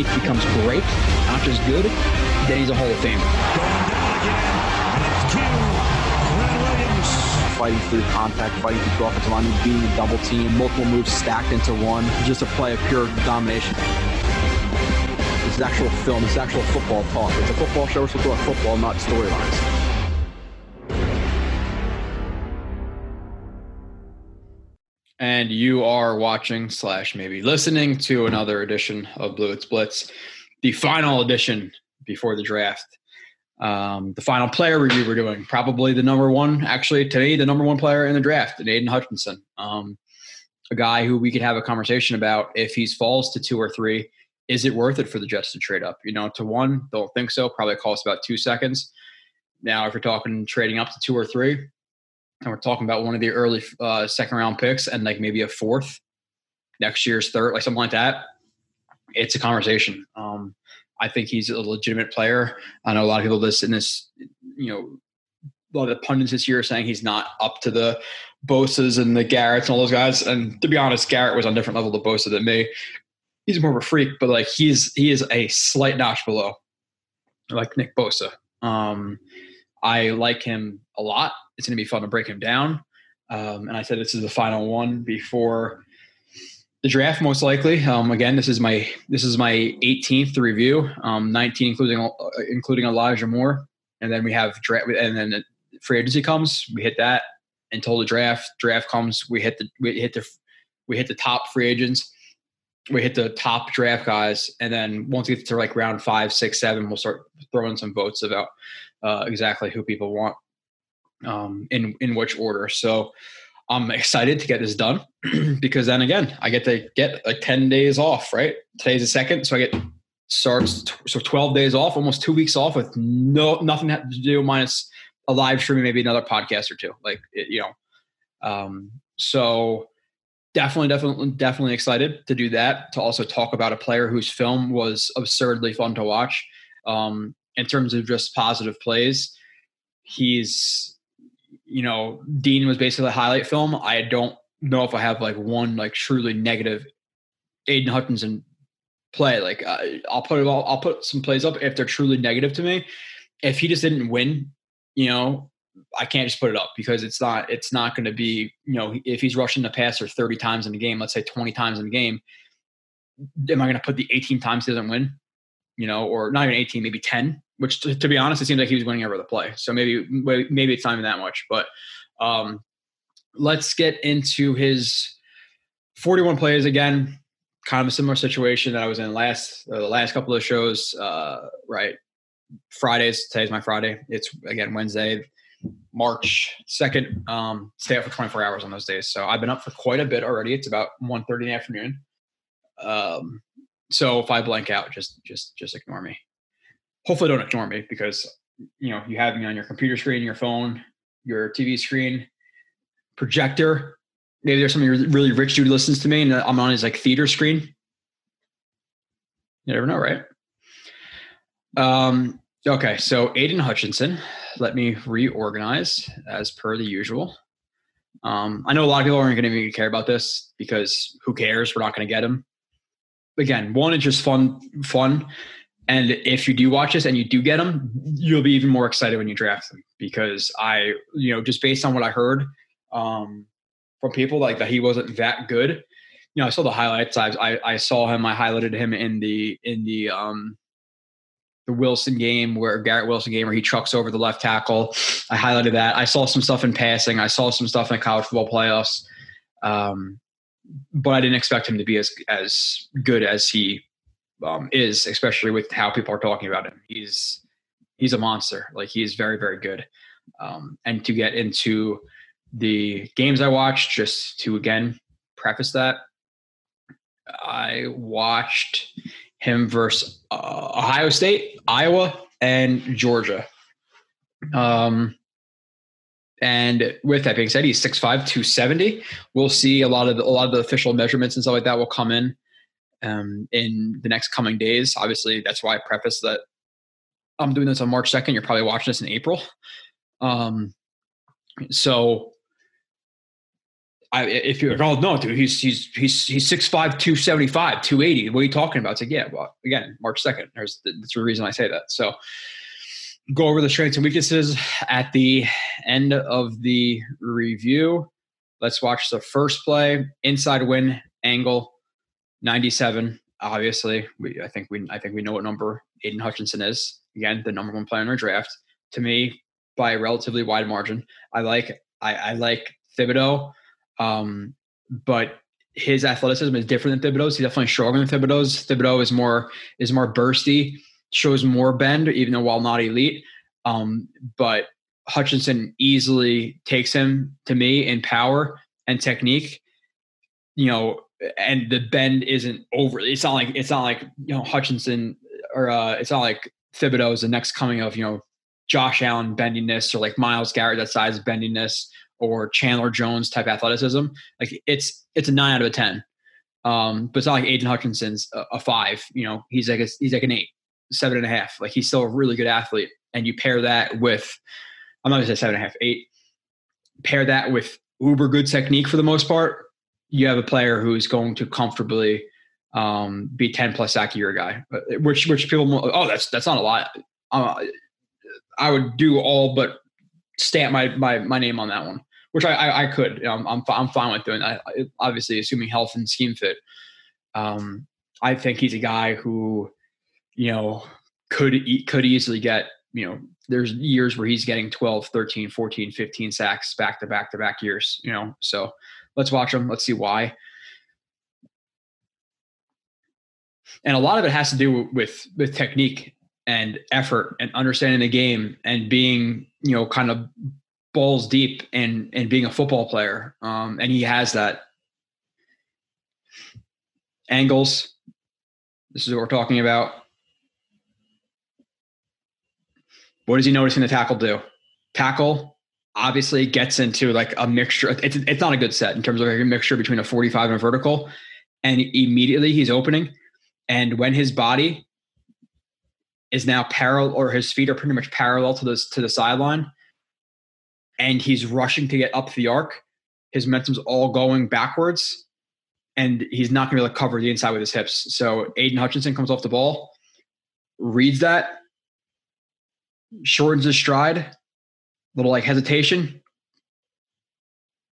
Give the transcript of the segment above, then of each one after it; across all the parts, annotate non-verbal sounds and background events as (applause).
Becomes great, not just good, then he's a Hall of Famer. Fighting through contact, fighting through offensive line, being a double team, multiple moves stacked into one, just a play of pure domination. This is actual film, this is actual football talk. It's a football show, we're to football, not storylines. And you are watching slash maybe listening to another edition of Blue It's Blitz, the final edition before the draft. Um, the final player review we're doing, probably the number one, actually today, the number one player in the draft, and Aidan Hutchinson, um, a guy who we could have a conversation about if he falls to two or three. Is it worth it for the Jets to trade up? You know, to one, don't think so. Probably costs about two seconds. Now, if you're talking trading up to two or three, and we're talking about one of the early uh, second round picks and like maybe a fourth next year's third, like something like that, it's a conversation. Um, I think he's a legitimate player. I know a lot of people this in this, you know, a lot of the pundits this year are saying he's not up to the Bosa's and the Garrett's and all those guys. And to be honest, Garrett was on a different level to Bosa than me. He's more of a freak, but like he's he is a slight notch below, like Nick Bosa. Um, I like him a lot. It's going to be fun to break him down. Um, and I said this is the final one before the draft, most likely. Um, again, this is my this is my 18th review, um, 19 including uh, including Elijah Moore, and then we have draft, and then free agency comes, we hit that until the draft. Draft comes, we hit the we hit the we hit the top free agents, we hit the top draft guys, and then once we get to like round five, six, seven, we'll start throwing some votes about uh, exactly who people want um, in in which order. So I'm excited to get this done (clears throat) because then again, I get to get like 10 days off, right? Today's the second, so I get starts so 12 days off, almost two weeks off with no nothing to do minus a live stream, maybe another podcast or two. Like it, you know, um, so definitely, definitely, definitely excited to do that. To also talk about a player whose film was absurdly fun to watch. Um, in terms of just positive plays, he's you know, Dean was basically a highlight film. I don't know if I have like one like truly negative Aidan Hutchinson play. Like uh, I'll put it all, I'll put some plays up if they're truly negative to me. If he just didn't win, you know, I can't just put it up because it's not it's not going to be you know if he's rushing the passer 30 times in the game, let's say 20 times in the game, am I going to put the 18 times he doesn't win? You know, or not even 18, maybe 10 which to, to, be honest, it seems like he was winning over the play. So maybe maybe it's not even that much. But um, let's get into his 41 plays again. Kind of a similar situation that I was in last uh, the last couple of shows. Uh, right, Fridays. Today's my Friday. It's again Wednesday, March second. Um, stay up for 24 hours on those days. So I've been up for quite a bit already. It's about 1.30 in the afternoon. Um, so if I blank out, just just just ignore me hopefully don't ignore me because you know you have me on your computer screen, your phone, your TV screen, projector. Maybe there's some of your really rich dude listens to me, and I'm on his like theater screen. You never know, right? Um, okay, so Aidan Hutchinson. Let me reorganize as per the usual. Um, I know a lot of people aren't going to even care about this because who cares? We're not going to get him. Again, one, it's just fun. Fun. And if you do watch this and you do get him, you'll be even more excited when you draft him because I, you know, just based on what I heard um, from people, like that he wasn't that good. You know, I saw the highlights. I, I, I saw him. I highlighted him in the in the um, the Wilson game where Garrett Wilson game where he trucks over the left tackle. I highlighted that. I saw some stuff in passing. I saw some stuff in the college football playoffs. Um, but I didn't expect him to be as as good as he um, is, especially with how people are talking about him. He's he's a monster. Like he's very very good. Um, and to get into the games I watched, just to again preface that, I watched him versus uh, Ohio State, Iowa, and Georgia. Um, and with that being said, he's 6'5", 270. We'll see a lot of the, a lot of the official measurements and stuff like that will come in um, in the next coming days. Obviously, that's why I preface that I'm doing this on March 2nd. You're probably watching this in April. Um, so I, if you're oh no, dude, he's he's he's he's 6'5", 275, 280. What are you talking about? It's like, yeah, well, again, March second. There's that's the reason I say that. So go over the strengths and weaknesses at the end of the review. Let's watch the first play. Inside win angle, 97. Obviously, we I think we I think we know what number Aidan Hutchinson is. Again, the number one player in our draft. To me, by a relatively wide margin. I like I, I like Thibodeaux. Um, but his athleticism is different than Thibodeaux's. He's definitely stronger than Thibodeaux's. Thibodeaux is more is more bursty, shows more bend, even though while not elite. Um, but Hutchinson easily takes him to me in power and technique. You know, and the bend isn't over. It's not like it's not like you know Hutchinson or uh, it's not like Thibodeaux is the next coming of you know Josh Allen bendiness or like Myles Garrett that size bendiness or Chandler Jones type athleticism. Like it's it's a nine out of a ten. Um, but it's not like Aidan Hutchinson's a, a, five. You know, he's like a, he's like an eight, seven and a half. Like he's still a really good athlete. And you pair that with, I'm not gonna say seven and a half, eight. Pair that with uber good technique for the most part. You have a player who's going to comfortably um, be 10 plus sack a year guy, which which people oh that's that's not a lot. Uh, I would do all but stamp my my my name on that one which I, I, I could. I'm, I'm, fine with doing. I, obviously, assuming health and scheme fit. Um, I think he's a guy who, you know, could could easily get. You know, there's years where he's getting 12, 13, 14, 15 sacks back to back to back years. You know, so let's watch them. Let's see why. And a lot of it has to do with with technique and effort and understanding the game and being you know kind of balls deep and and being a football player. Um, and he has that. Angles. This is what we're talking about. What does he noticing the tackle do? Tackle obviously gets into like a mixture. It's it's not a good set in terms of a mixture between a 45 and a vertical. And immediately he's opening. And when his body is now parallel or his feet are pretty much parallel to this to the sideline, and he's rushing to get up the arc. His momentum's all going backwards, and he's not going to be able to cover the inside with his hips. So Aidan Hutchinson comes off the ball, reads that, shortens his stride, little like hesitation,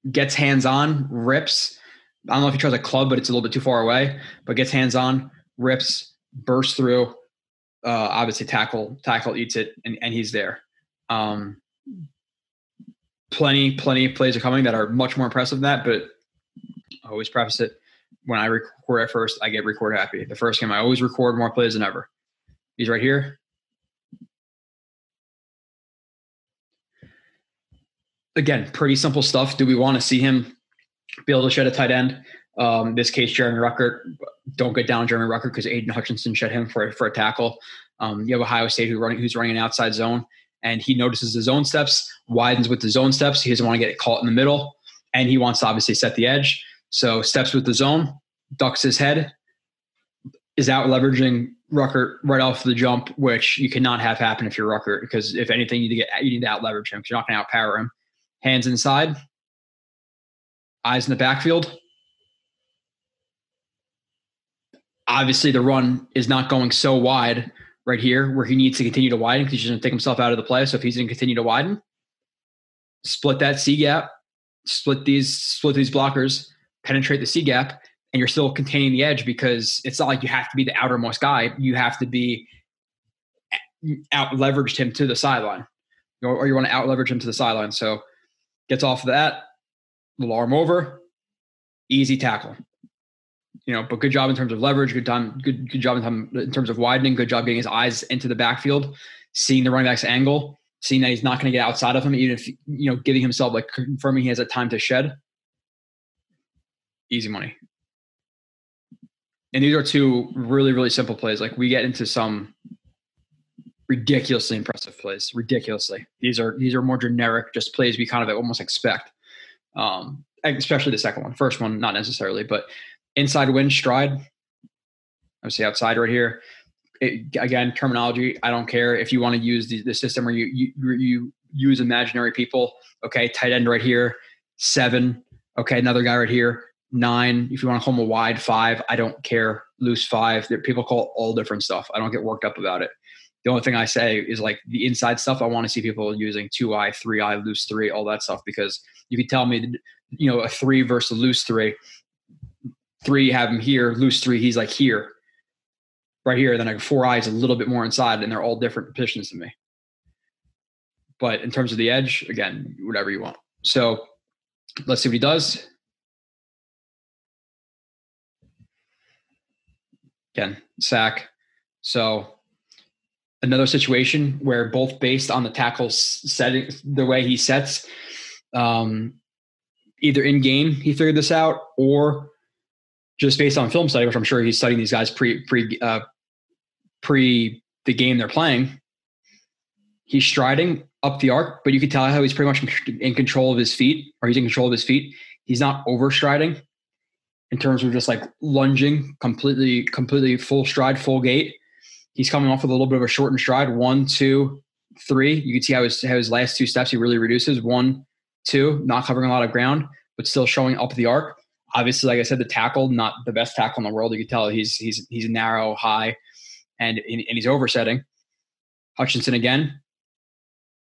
gets hands on, rips. I don't know if he tries a club, but it's a little bit too far away. But gets hands on, rips, bursts through. Uh, obviously, tackle tackle eats it, and, and he's there. Um, plenty, plenty of plays are coming that are much more impressive than that. But I always preface it when I record at first, I get record happy. The first game, I always record more plays than ever. He's right here. Again, pretty simple stuff. Do we want to see him be able to shed a tight end? Um, this case, Jeremy Ruckert. Don't get down Jeremy Ruckert because Aidan Hutchinson shed him for for a tackle. Um, you have Ohio State who running who's running an outside zone and he notices his own steps, widens with his own steps. He doesn't want to get caught in the middle, and he wants to obviously set the edge. So steps with the zone, ducks his head, is out leveraging Rucker right off the jump, which you cannot have happen if you're Rucker, because if anything, you need to get you need to out leverage him because you're not going to outpower him. Hands inside, eyes in the backfield. Obviously, the run is not going so wide right here where he needs to continue to widen because he's going to take himself out of the play. So if he's going to continue to widen, split that C gap, split these split these blockers, penetrate the C gap, and you're still containing the edge because it's not like you have to be the outermost guy. You have to be out leveraged him to the sideline, or you want to out leverage him to the sideline. So gets off of that, little arm over, easy tackle you know, but good job in terms of leverage. Good time. Good good job in, time, in terms of widening. Good job getting his eyes into the backfield, seeing the running back's angle, seeing that he's not going to get outside of him, even if you know, giving himself like confirming he has a time to shed. Easy money. And these are two really really simple plays. Like we get into some ridiculously impressive plays. Ridiculously. These are these are more generic, just plays we kind of almost expect. Um, especially the second one, first one, not necessarily, but inside wind stride. Obviously outside right here. It, again, terminology. I don't care if you want to use the, the system where you, you you use imaginary people. Okay, tight end right here, seven. Okay, another guy right here, nine. If you want to call him a wide five, I don't care. Loose five. People call all different stuff. I don't get worked up about it. The only thing I say is like the inside stuff. I want to see people using two eye, three eye, loose three, all that stuff because you could tell me, you know, a three versus a loose three. Three have him here, loose three. He's like here, right here. Then like four eyes a little bit more inside, and they're all different positions to me. But in terms of the edge, again, whatever you want. So let's see what he does. Again, sack. So another situation where both based on the tackle setting, the way he sets, um, either in game he figured this out or just based on film study, which I'm sure he's studying these guys pre pre uh, pre the game they're playing. He's striding up the arc, but you can tell how he's pretty much in control of his feet, or he's in control of his feet. He's not overstriding in terms of just like lunging completely, completely full stride, full gait. He's coming off with a little bit of a shortened stride. One, two, three. You can see how his, how his last two steps he really reduces. One, two, not covering a lot of ground, but still showing up the arc. Obviously, like I said, the tackle, not the best tackle in the world. You can tell he's he's he's narrow, high, and and he's oversetting. Hutchinson again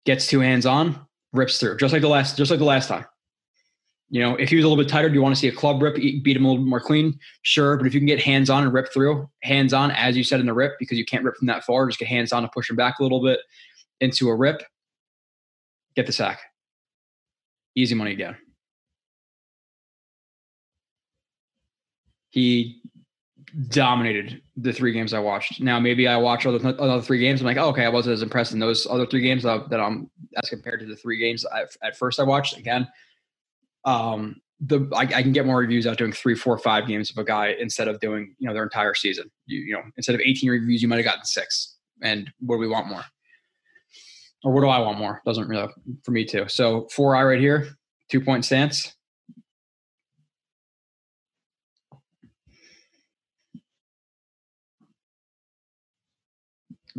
gets two hands on, rips through, just like the last just like the last time. You know, if he was a little bit tighter, do you want to see a club rip, beat him a little bit more clean? Sure. But if you can get hands on and rip through, hands on, as you said in the rip, because you can't rip from that far, just get hands on and push him back a little bit into a rip, get the sack. Easy money down. He dominated the three games I watched. Now, maybe I watch other, other three games. I'm like, oh, okay, I wasn't as impressed in those other three games that, that I'm as compared to the three games I, at first I watched. Again, um, the I, I, can get more reviews out doing three, four, five games of a guy instead of doing you know their entire season. You, you know, instead of 18 reviews, you might have gotten six. And what do we want more? Or what do I want more? Doesn't really for me too. So four I right here, two point stance.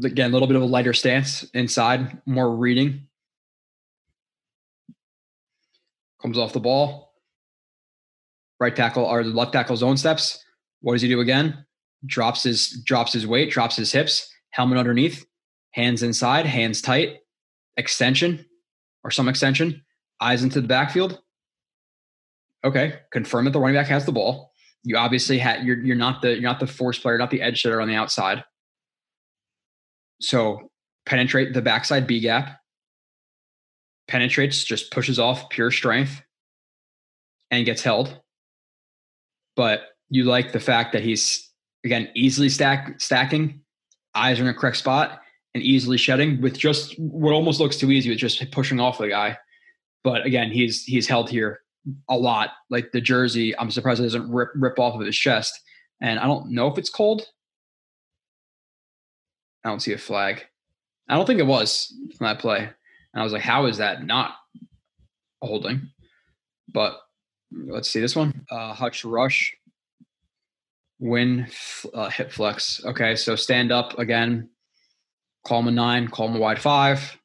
Again, a little bit of a lighter stance inside, more reading. Comes off the ball. Right tackle or the left tackle zone steps. What does he do again? Drops his drops his weight, drops his hips, helmet underneath, hands inside, hands tight, extension or some extension, eyes into the backfield. Okay, confirm that the running back has the ball. You obviously had you're you're not the you're not the force player, not the edge sitter on the outside. So penetrate the backside B gap, penetrates, just pushes off pure strength and gets held. But you like the fact that he's again easily stack stacking, eyes are in a correct spot, and easily shedding with just what almost looks too easy with just pushing off the guy. But again, he's he's held here a lot. Like the jersey, I'm surprised it doesn't rip rip off of his chest. And I don't know if it's cold. I don't see a flag. I don't think it was from that play. And I was like, how is that not holding? But let's see this one. Uh, Hutch Rush. Win uh, hip flex. Okay, so stand up again. Call him a nine. Call him a wide five.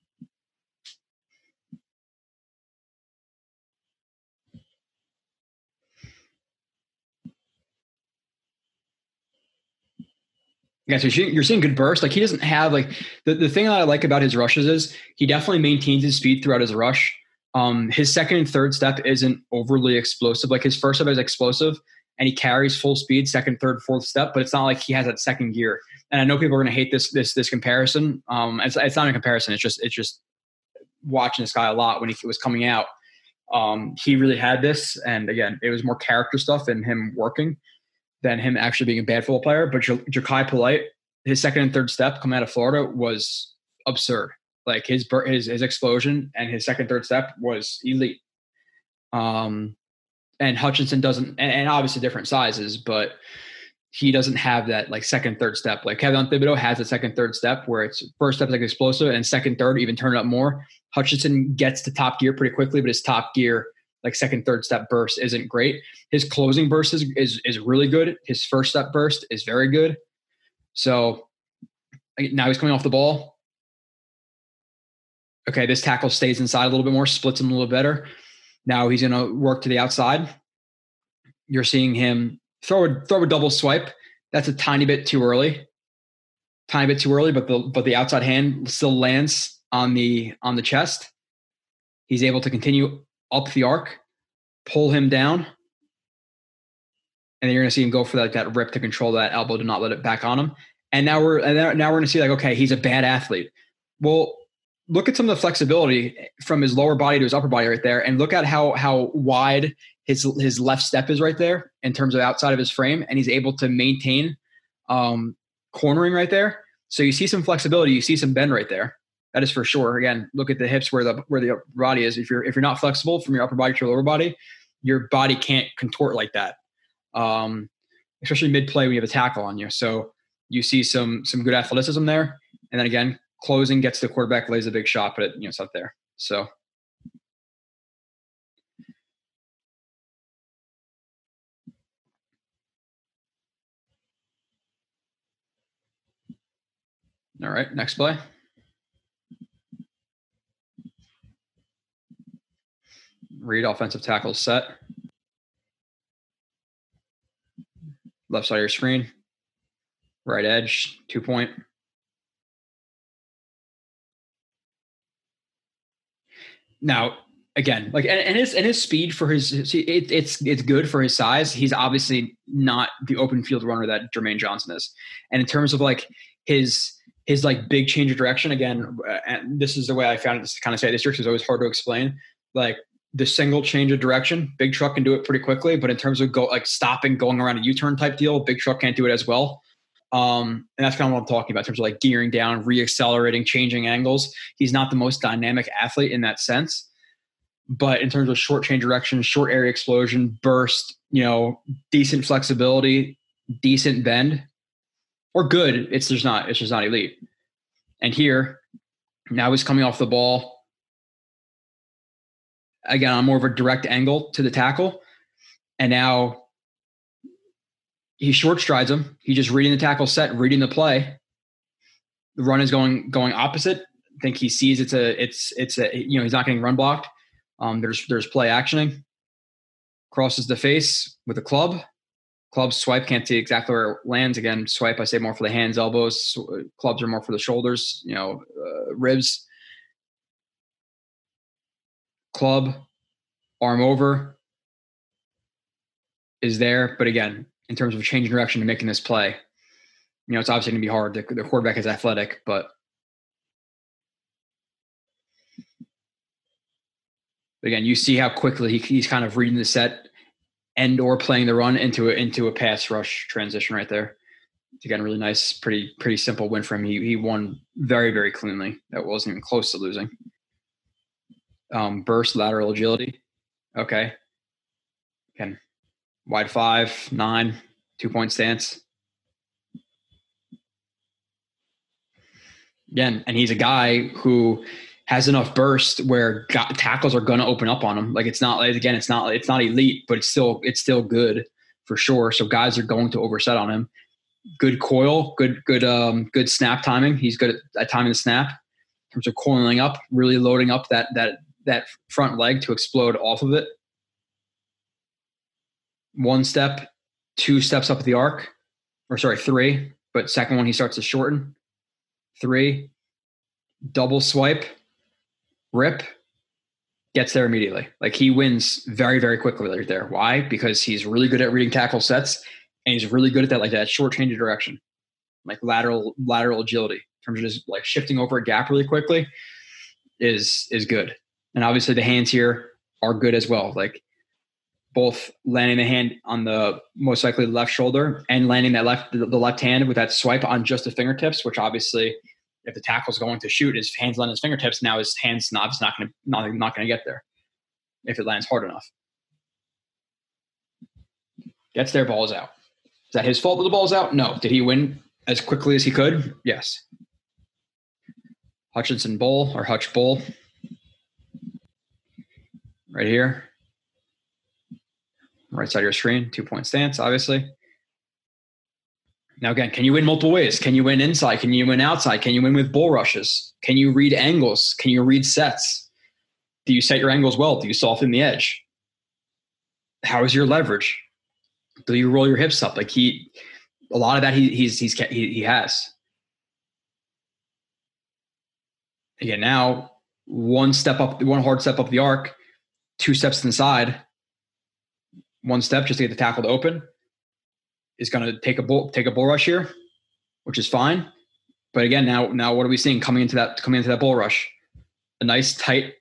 Yeah, so you're seeing good bursts. Like he doesn't have like the, the thing that I like about his rushes is he definitely maintains his speed throughout his rush. Um, his second and third step isn't overly explosive. Like his first step is explosive and he carries full speed, second, third, fourth step, but it's not like he has that second gear. And I know people are to hate this this this comparison. Um, it's, it's not a comparison. It's just it's just watching this guy a lot when he was coming out. Um, he really had this, and again, it was more character stuff and him working than him actually being a bad football player. But J- Jachai Polite, his second and third step coming out of Florida was absurd. Like his his his explosion and his second third step was elite. Um, and Hutchinson doesn't, and, and obviously different sizes, but he doesn't have that like second third step. Like Kayvon Thibodeaux has a second third step where it's first step like explosive and second third even turn it up more. Hutchinson gets to top gear pretty quickly, but his top gear like second, third step burst isn't great. His closing burst is, is, is really good. His first step burst is very good. So now he's coming off the ball. Okay, this tackle stays inside a little bit more, splits him a little better. Now he's going to work to the outside. You're seeing him throw a, throw a double swipe. That's a tiny bit too early, tiny bit too early, but the but the outside hand still lands on the on the chest. He's able to continue up the arc, pull him down, and then you're going to see him go for that, that rip to control that elbow to not let it back on him. And now we're and now we're going to see like okay, he's a bad athlete. Well, look at some of the flexibility from his lower body to his upper body right there, and look at how how wide his his left step is right there in terms of outside of his frame, and he's able to maintain um, cornering right there. So you see some flexibility, you see some bend right there. That is for sure. Again, look at the hips where the where the body is. If you're if you're not flexible from your upper body to your lower body, your body can't contort like that. Um, especially mid play when you have a tackle on you. So you see some some good athleticism there. And then again, closing gets the quarterback, lays a big shot, but it, you know it's not there. So All right, next play. Read offensive tackle set. Left side of your screen. Right edge, two point. Now, again, like and, and his and his speed for his, it, it's it's good for his size. He's obviously not the open field runner that Jermaine Johnson is. And in terms of like his his like big change of direction again uh, and this is the way i found it to kind of say this trick is always hard to explain like the single change of direction big truck can do it pretty quickly but in terms of go like stopping going around a u-turn type deal big truck can't do it as well um, and that's kind of what i'm talking about in terms of like gearing down reaccelerating changing angles he's not the most dynamic athlete in that sense but in terms of short change direction short area explosion burst you know decent flexibility decent bend or good. It's just not. It's just not elite. And here, now he's coming off the ball again on more of a direct angle to the tackle, and now he short strides him. He's just reading the tackle set, reading the play. The run is going going opposite. I think he sees it's a it's it's a you know he's not getting run blocked. Um, there's there's play actioning. Crosses the face with a club, Clubs swipe can't see exactly where it lands. Again, swipe I say more for the hands, elbows. Clubs are more for the shoulders. You know, uh, ribs. Club, arm over is there, but again, in terms of changing direction and making this play, you know, it's obviously going to be hard. The, the quarterback is athletic, but again, you see how quickly he, he's kind of reading the set and or playing the run into a, into a pass rush transition right there. Again, really nice, pretty pretty simple win for him. He he won very very cleanly. That wasn't even close to losing. Um, burst lateral agility. Okay. Again, wide five nine two point stance. Again, and he's a guy who has enough burst where tackles are going to open up on him. Like it's not again, it's not it's not elite, but it's still it's still good for sure. So guys are going to overset on him. Good coil, good good um good snap timing. He's good at, at timing the snap in terms of coiling up, really loading up that that that front leg to explode off of it. One step, two steps up the arc, or sorry, three. But second one he starts to shorten. Three, double swipe Rip gets there immediately. Like he wins very, very quickly right there. Why? Because he's really good at reading tackle sets and he's really good at that, like that short change of direction, like lateral, lateral agility in terms of just like shifting over a gap really quickly is, is good. And obviously the hands here are good as well. Like both landing the hand on the most likely left shoulder and landing that left, the left hand with that swipe on just the fingertips, which obviously if the tackle's going to shoot, his hands land his fingertips. Now his hands not not going to not, not going to get there if it lands hard enough. Gets there, ball's out. Is that his fault that the ball's out? No. Did he win as quickly as he could? Yes. Hutchinson Bowl or Hutch Bowl. Right here. Right side of your screen, two point stance, obviously. Now, again, can you win multiple ways? Can you win inside? Can you win outside? Can you win with bull rushes? Can you read angles? Can you read sets? Do you set your angles well? Do you soften the edge? How is your leverage? Do you roll your hips up? Like he, a lot of that he he's he's he, he has. Again, now one step up, one hard step up the arc, two steps inside, one step just to get the tackle to open is going to take a bull take a bull rush here, which is fine. But again, now now what are we seeing coming into that coming into that bull rush? A nice tight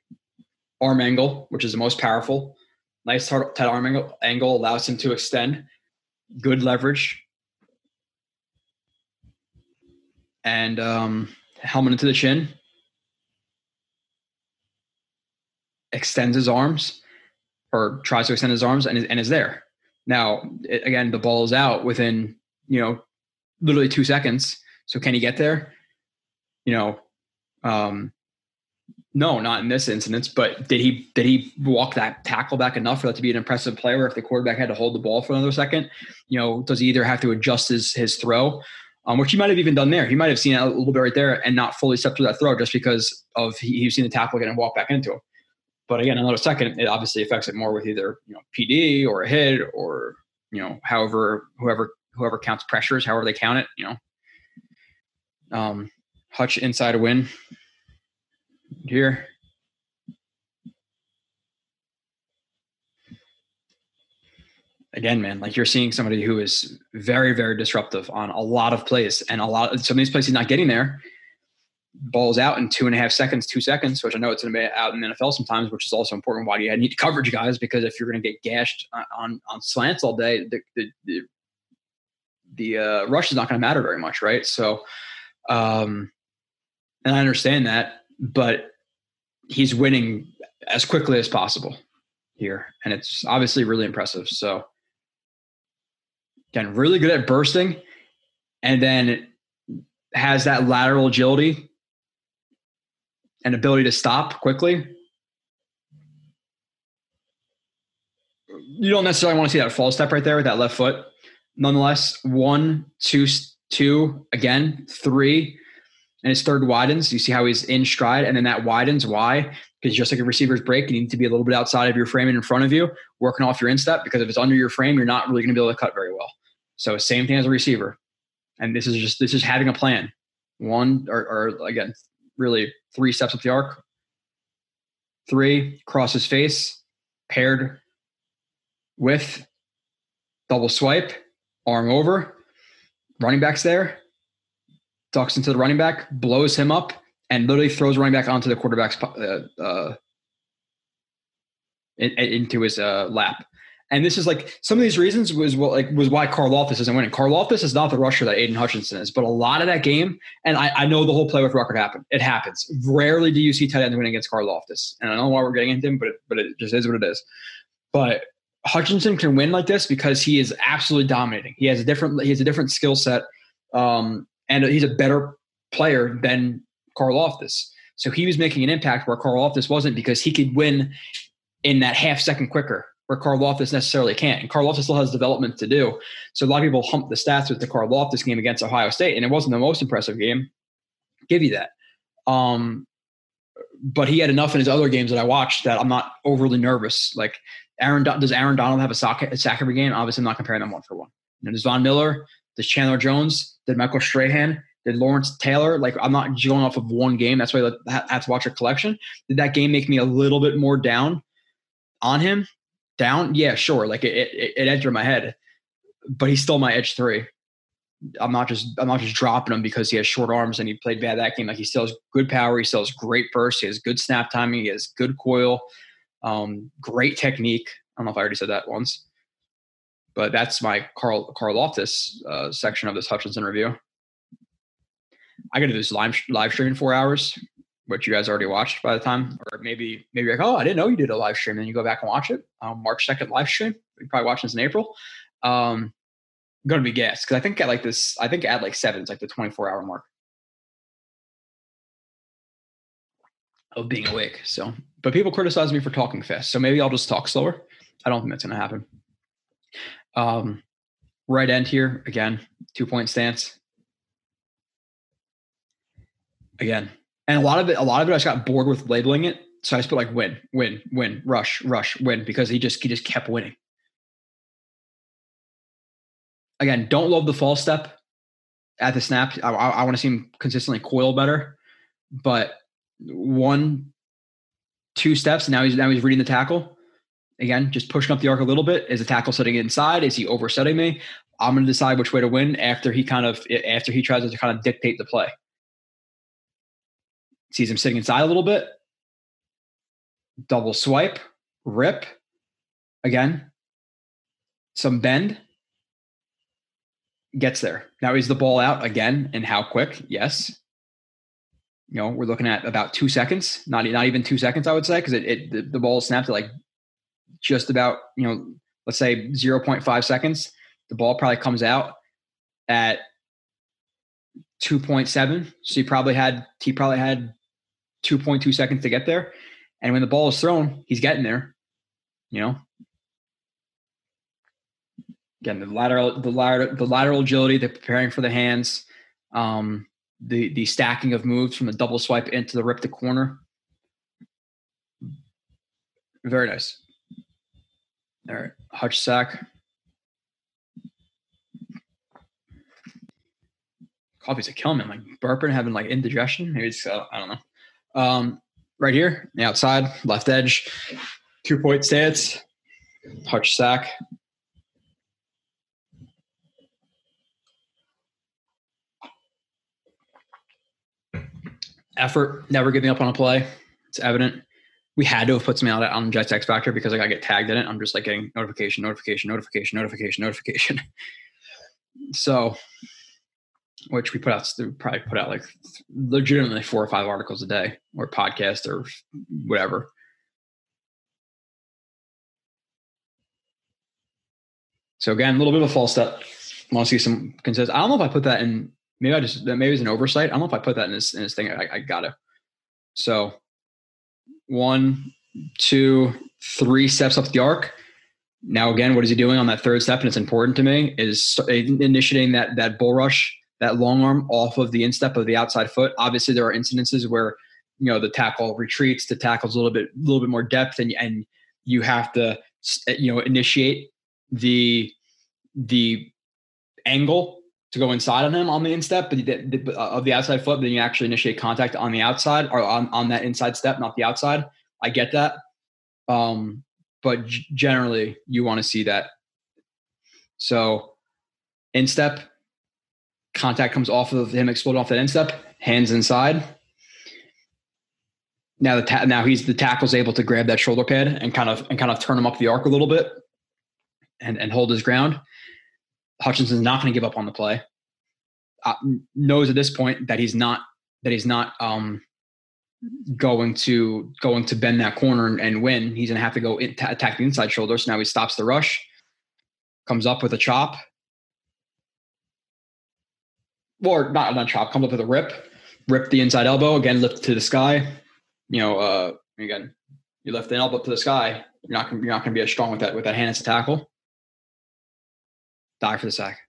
arm angle, which is the most powerful. Nice tight arm angle, angle allows him to extend. Good leverage. And um, helmet into the chin. Extends his arms or tries to extend his arms and is, and is there. Now, it, again, the ball is out within, you know, literally two seconds. So can he get there? You know, um, no, not in this instance. But did he did he walk that tackle back enough for that to be an impressive play? Where if the quarterback had to hold the ball for another second, you know, does he either have to adjust his his throw, um, which he might have even done there. He might have seen a little bit right there and not fully stepped through that throw just because of he, he's seen the tackle get and walk back into him. But again, another second, it obviously affects it more with either you know PD or a hit or you know however whoever whoever counts pressures, however they count it. You know, um, Hutch inside a win here. Again, man, like you're seeing somebody who is very, very disruptive on a lot of plays, and a lot of some of these plays he's not getting there balls out in two and a half seconds, two seconds, which I know it's going to be out in the NFL sometimes, which is also important. Why do you need coverage, guys? Because if you're going to get gashed on on slants all day, the the the, the uh, rush is not going to matter very much, right? So, um, and I understand that, but he's winning as quickly as possible here, and it's obviously really impressive. So, again, really good at bursting, and then has that lateral agility and ability to stop quickly. You don't necessarily want to see that fall step right there with that left foot. Nonetheless, one, two, two, again, three, and his third widens. You see how he's in stride, and then that widens. Why? Because just like a receiver's break, you need to be a little bit outside of your frame and in front of you, working off your instep. Because if it's under your frame, you're not really going to be able to cut very well. So same thing as a receiver. And this is just this is having a plan. One or, or again, really three steps up the arc. Three, cross his face, paired with double swipe, arm over, running back's there, ducks into the running back, blows him up, and literally throws running back onto the quarterback's uh, uh, into his uh, lap. And this is like some of these reasons was what like was why Karlaftis isn't winning. Karlaftis is not the rusher that Aidan Hutchinson is, but a lot of that game, and I, I know the whole play with record happened. It happens. Rarely do you see tight ends win against Karlaftis. And I don't know why we're getting into him, but it, but it just is what it is. But Hutchinson can win like this because he is absolutely dominating. He has a different he has a different skill set, um, and he's a better player than Karlaftis. So he was making an impact where Karlaftis wasn't because he could win in that half second quicker where Karlaftis necessarily can't. And Karlaftis still has development to do. So a lot of people hump the stats with the Karlaftis game against Ohio State, and it wasn't the most impressive game. Give you that. Um, but he had enough in his other games that I watched that I'm not overly nervous. Like Aaron, does Aaron Donald have a sack, a sack every game? Obviously, I'm not comparing them one for one. You know, does Von Miller, does Chandler Jones, did Michael Strahan, did Lawrence Taylor? Like I'm not going off of one game. That's why I have to watch a collection. Did that game make me a little bit more down on him? Down, yeah, sure. Like it, it, it entered my head, but he's still my edge three. I'm not just I'm not just dropping him because he has short arms and he played bad that game. Like he still has good power, he still has great burst, he has good snap timing, he has good coil, um, great technique. I don't know if I already said that once, but that's my Carl Karlaftis uh, section of this Hutchinson review. I got to do this live live stream in four hours which you guys already watched by the time, or maybe maybe like, oh, I didn't know you did a live stream. Then you go back and watch it. Um, March second live stream. You probably watching this in April. Um, gonna be guessed because I think at like this, I think at like seven, it's like the 24 hour mark of being awake. So, but people criticize me for talking fast, so maybe I'll just talk slower. I don't think that's gonna happen. Um, right end here again, two point stance. Again, and a lot of it, a lot of it, I just got bored with labeling it. So I just put like win, win, win, rush, rush, win because he just he just kept winning. Again, don't love the false step at the snap. I, I, I want to see him consistently coil better, but one, two steps. Now he's now he's reading the tackle. Again, just pushing up the arc a little bit. Is the tackle sitting inside? Is he oversetting me? I'm going to decide which way to win after he kind of after he tries to kind of dictate the play. Sees him sitting inside a little bit. Double swipe, rip. Again, some bend. Gets there. Now is the ball out again, and how quick? Yes. You know, we're looking at about two seconds, not not even two seconds, I would say, because it, it the, the ball snapped at like just about you know, let's say zero point five seconds the ball probably comes out at 2.7. So he probably had he probably had 2.2 seconds to get there. And when the ball is thrown, he's getting there. You know. Again, the lateral, the lateral, the lateral agility, the preparing for the hands, um, the the stacking of moves from the double swipe into the rip to corner. Very nice. All right, Hutch sack. coffee's a killing me. Like burping, having like indigestion. Maybe it's uh, I don't know. Um, right here, outside, left edge, two point stance, Hutch sack. Effort, never giving up on a play. It's evident. We had to have put something out on Jets X Factor because I get tagged in it. I'm just like getting notification, notification, notification, notification, (laughs) notification. so which we put out probably put out like legitimately four or five articles a day or podcast or whatever. So again a little bit of a false step. Want to see some consistent i don't know if i put that in maybe i just maybe it's an oversight. I don't know if i put that in this in this thing. I, I gotta. so one two three steps up the arc. Now again what is he doing on that third step and it's important to me is initiating that that bull rush that long arm off of the instep of the outside foot. Obviously, there are incidences where you know the tackle retreats, the tackle's a little bit, a little bit more depth, and and you have to you know initiate the the angle to go inside on him on the instep but the, the, of the outside foot. Then you actually initiate contact on the outside or on on that inside step, not the outside. I get that, um, but generally you want to see that. So instep Contact comes off of him exploding off that instep, hands inside. Now the ta- now he's the tackle's able to grab that shoulder pad and kind of and kind of turn him up the arc a little bit and and hold his ground. Hutchinson's not going to give up on the play. Uh, knows at this point that he's not that he's not um, going to going to bend that corner and, and win. He's going to have to go in, t- attack the inside shoulder. So now he stops the rush, comes up with a chop, or not not chop, comes up with a rip, rip the inside elbow again, lift to the sky. You know, uh, again, you lift the elbow up to the sky. You're not you're not going to be as strong with that with that hand as a tackle. Die for the sack.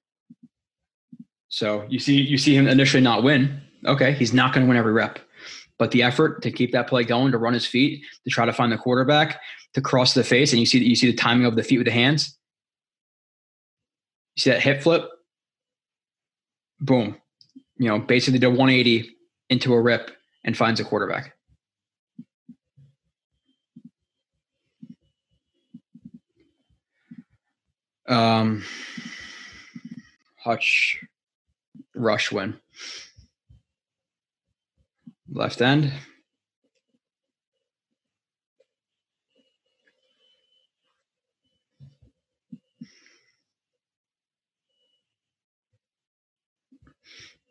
So you see you see him initially not win. Okay, he's not going to win every rep, but the effort to keep that play going, to run his feet, to try to find the quarterback, to cross the face, and you see that you see the timing of the feet with the hands. You see that hip flip, boom, you know, basically did 180 into a rip and finds a quarterback. Um, Hutch rush win. Left end.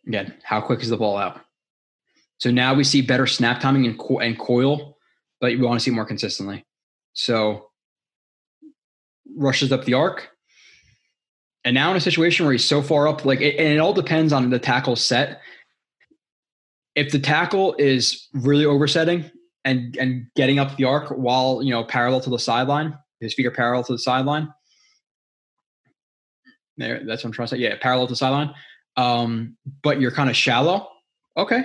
Again, how quick is the ball out? So now we see better snap timing and, co- and coil, but we want to see more consistently. So rushes up the arc. And now in a situation where he's so far up, like, it, and it all depends on the tackle set. If the tackle is really oversetting and and getting up the arc while you know parallel to the sideline, his feet are parallel to the sideline. There, that's what I'm trying to say. Yeah, parallel to the sideline um, but you're kind of shallow, okay,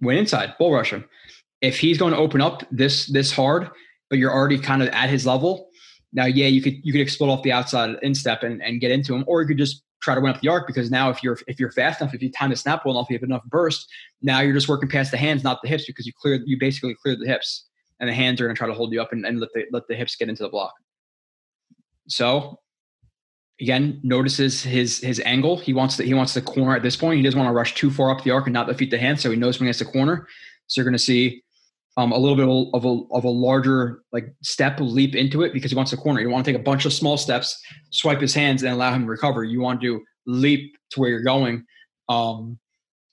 went inside, bull rush him. if he's going to open up this this hard, but you're already kind of at his level, now yeah, you could you could explode off the outside instep and, and get into him, or you could just try to win up the arc because now if you're if you're fast enough, if you time the snap well enough, you have enough burst, now you're just working past the hands, not the hips, because you clear you basically cleared the hips. And the hands are gonna try to hold you up and, and let the let the hips get into the block. So again, notices his his angle. He wants to he wants the corner at this point. He doesn't want to rush too far up the arc and not defeat the hand. So he knows when he has the corner. So you're going to see um, a little bit of a, of a larger like step leap into it because he wants the corner. You want to take a bunch of small steps, swipe his hands, and allow him to recover. You want to leap to where you're going, um,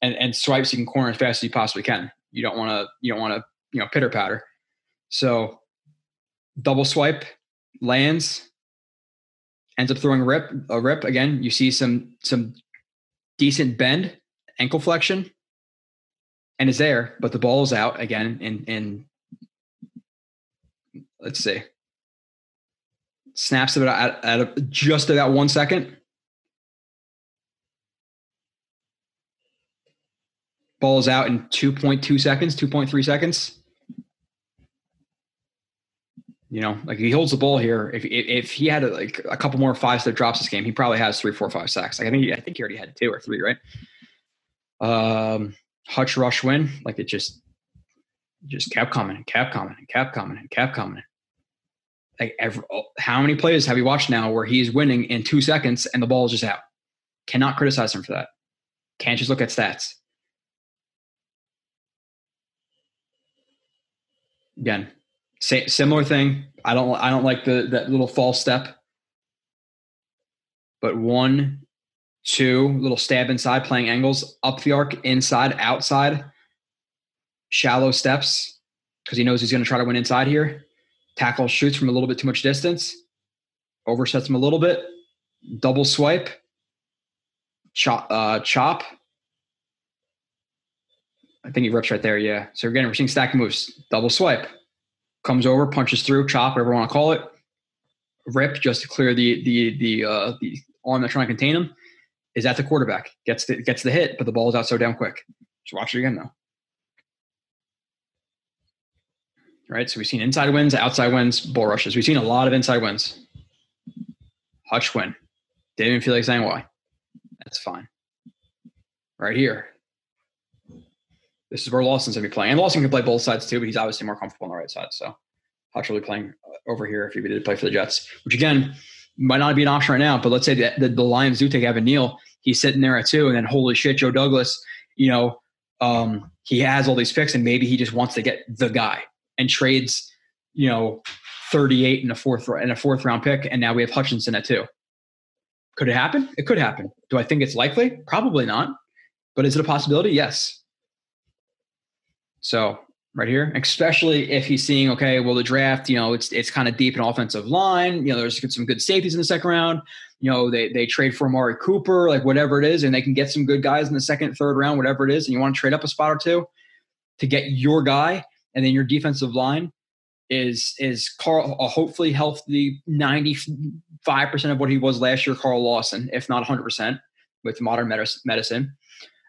and and swipe so you can corner as fast as you possibly can. You don't want to you don't want to you know pitter patter. So double swipe lands ends up throwing a rip a rip. Again you see some some decent bend ankle flexion and is there but the ball is out again in in let's see. Snaps it at, at just about one second. Ball is out in 2.2 seconds 2.3 seconds you know, like he holds the ball here. If if he had a, like a couple more five step drops this game, he probably has three, four, five sacks. Like I think he, I think he already had two or three, right? Um, Hutch rush win, like it just just kept coming and kept coming and kept coming and kept coming. Like every, oh, how many plays have you watched now where he's winning in two seconds and the ball is just out? Cannot criticize him for that. Can't just look at stats. Again, Sa- similar thing. I don't I don't like the that little false step. But one, two, little stab inside, playing angles, up the arc, inside, outside, shallow steps, because he knows he's going to try to win inside here. Tackle shoots from a little bit too much distance, oversets him a little bit, double swipe, chop, uh, chop. I think he rips right there. Yeah. So again, we're seeing stacking moves, double swipe, comes over, punches through, chop, whatever you want to call it, rip just to clear the the the uh, the arm that's trying to contain him. Is at the quarterback gets the, gets the hit, but the ball is out so damn quick. Just watch it again though. Right, so we've seen inside wins, outside wins, bull rushes. We've seen a lot of inside wins. Hutch win. Didn't even feel like saying why. That's fine. Right here, this is where Lawson's to be playing. And Lawson can play both sides too, but he's obviously more comfortable on the right side. So Hutch will be playing uh, over here if he did play for the Jets, which again might not be an option right now. But let's say that the, Lions do take Evan Neal. He's sitting there at two, and then holy shit, Joe Douglas, you know, um, he has all these picks, and maybe he just wants to get the guy and trades, you know, 38 in a fourth in a fourth round pick, and now we have Hutchinson at two. Could it happen? It could happen. Do I think it's likely? Probably not. But is it a possibility? Yes. So right here, especially if he's seeing, okay, well, the draft, you know, it's it's kind of deep in offensive line. You know, there's some good safeties in the second round. You know, they they trade for Amari Cooper, like whatever it is, and they can get some good guys in the second, third round, whatever it is, and you want to trade up a spot or two to get your guy, and then your defensive line is is Carl a hopefully healthy 95% of what he was last year, Carl Lawson, if not 100% with modern medicine.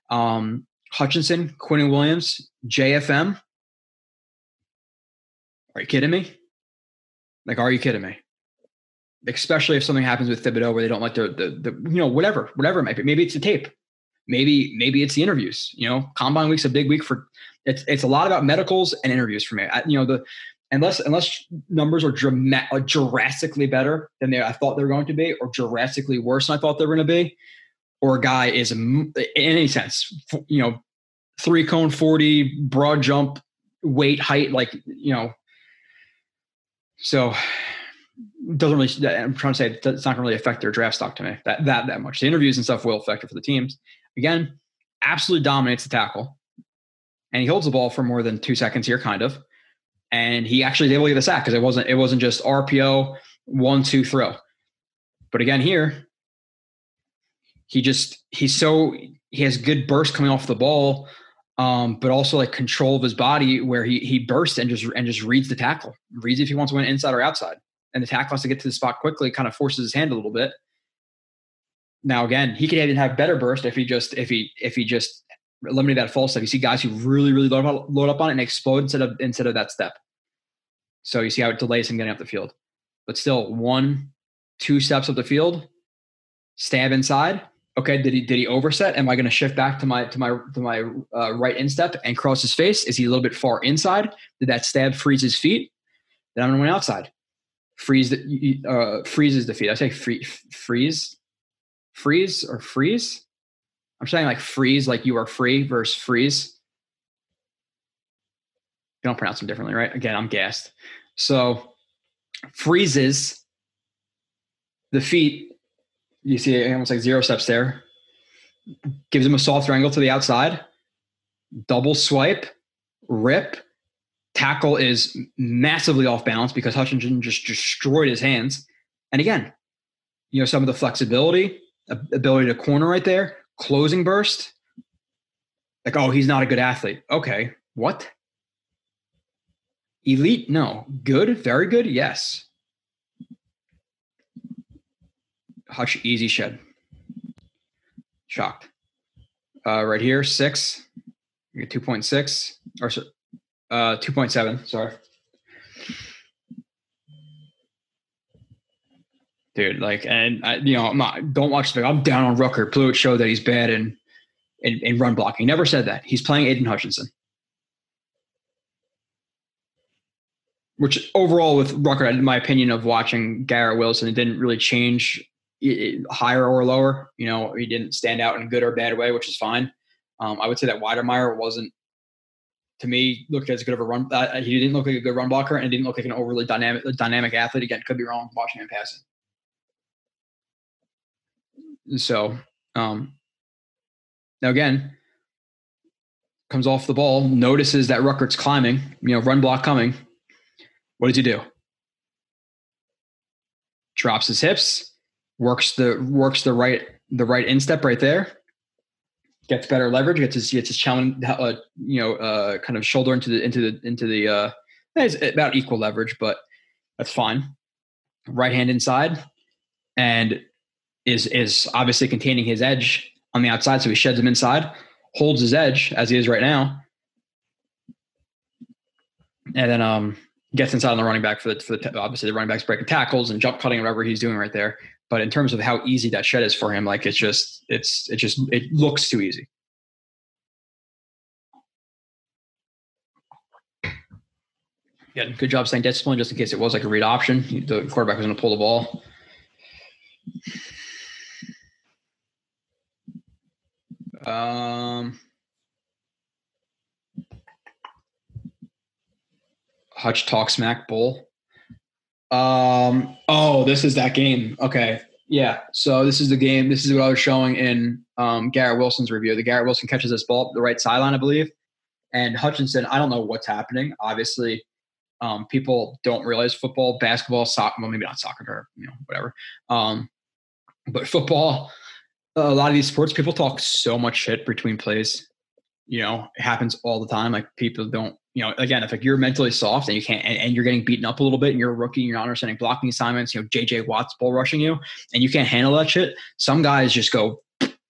Um, Hutchinson, Quinnen Williams, JFM. Are you kidding me? Like, are you kidding me? Especially if something happens with Thibodeaux where they don't like the, the, the you know, whatever, whatever it might be. Maybe it's the tape. Maybe, maybe it's the interviews. You know, combine week's a big week for it's it's a lot about medicals and interviews for me. I, you know, the unless unless numbers are dramatic, drastically better than they I thought they were going to be, or drastically worse than I thought they were going to be, or a guy is in any sense, you know, three cone 40, broad jump, weight, height, like, you know, so doesn't really, I'm trying to say it's not going to really affect their draft stock to me that, that, that much. The interviews and stuff will affect it for the teams. Again, absolutely dominates the tackle and he holds the ball for more than two seconds here, kind of. And he actually to get a sack because it wasn't, it wasn't just RPO, one, two, throw. But again, here, he just he's so he has good burst coming off the ball, um, but also like control of his body where he he bursts and just and just reads the tackle, reads if he wants to win inside or outside, and the tackle has to get to the spot quickly, kind of forces his hand a little bit. Now again, he could even have better burst if he just if he if he just eliminate that false step. You see guys who really, really load up, load up on it and explode instead of instead of that step. So you see how it delays him getting up the field. But still, one, two steps up the field, stab inside. Okay, did he did he overset? Am I going to shift back to my to my to my uh, right instep and cross his face? Is he a little bit far inside? Did that stab freeze his feet? Then I'm going to win outside. Freeze the uh, freezes the feet. I say free, freeze, freeze or freeze. I'm saying like freeze, like you are free versus freeze. You don't pronounce them differently, right? Again, I'm gassed. So freezes the feet. You see almost like zero steps there. Gives him a soft angle to the outside. Double swipe, rip. Tackle is massively off balance because Hutchinson just destroyed his hands. And again, you know, some of the flexibility, ability to corner right there, closing burst. Like, oh, he's not a good athlete. Okay, what? Elite? No. Good? Very good? Yes. Hutch, easy shed. Shocked. Uh, right here, six. Get 2.6 or uh, 2.7. Sorry. dude. Like, and I, you know, I'm not. Don't watch the. I'm down on Ruckert. Pluitt showed that he's bad in, in, in run blocking. Never said that. He's playing Aidan Hutchinson. Which overall, with Ruckert, in my opinion of watching Garrett Wilson, it didn't really change higher or lower. You know, he didn't stand out in a good or bad way, which is fine. Um, I would say that Wydermyer wasn't, to me, looked as good of a run. Uh, he didn't look like a good run blocker and didn't look like an overly dynamic dynamic athlete. Again, could be wrong watching him passing. So um, now again, comes off the ball, notices that Ruckert's climbing, you know, run block coming. What does he do? Drops his hips, works the works the right the right instep right there, gets better leverage, gets his gets his challenge, uh, you know, uh, kind of shoulder into the into the into the uh, it's about equal leverage, but that's fine. Right hand inside, and is is obviously containing his edge on the outside, so he sheds him inside, holds his edge as he is right now, and then um, gets inside on the running back for the for the obviously the running back's breaking tackles and jump cutting whatever he's doing right there. But in terms of how easy that shed is for him, like it's just it's it just it looks too easy. Yeah, good job staying disciplined just in case it was like a read option. The quarterback was going to pull the ball. Um, Hutch Talk Smack Bowl. Um, oh, this is that game. Okay. Yeah. So this is the game. This is what I was showing in um, Garrett Wilson's review. The Garrett Wilson catches this ball the right sideline, I believe. And Hutchinson, I don't know what's happening. Obviously, um, people don't realize football, basketball, soccer, well, maybe not soccer, or, you know, whatever. Um, but football, a lot of these sports people talk so much shit between plays. You know, it happens all the time. Like people don't, you know, again, if like you're mentally soft and you can't, and, and you're getting beaten up a little bit, and you're a rookie, and you're not understanding blocking assignments. You know, JJ Watt's bull rushing you, and you can't handle that shit. Some guys just go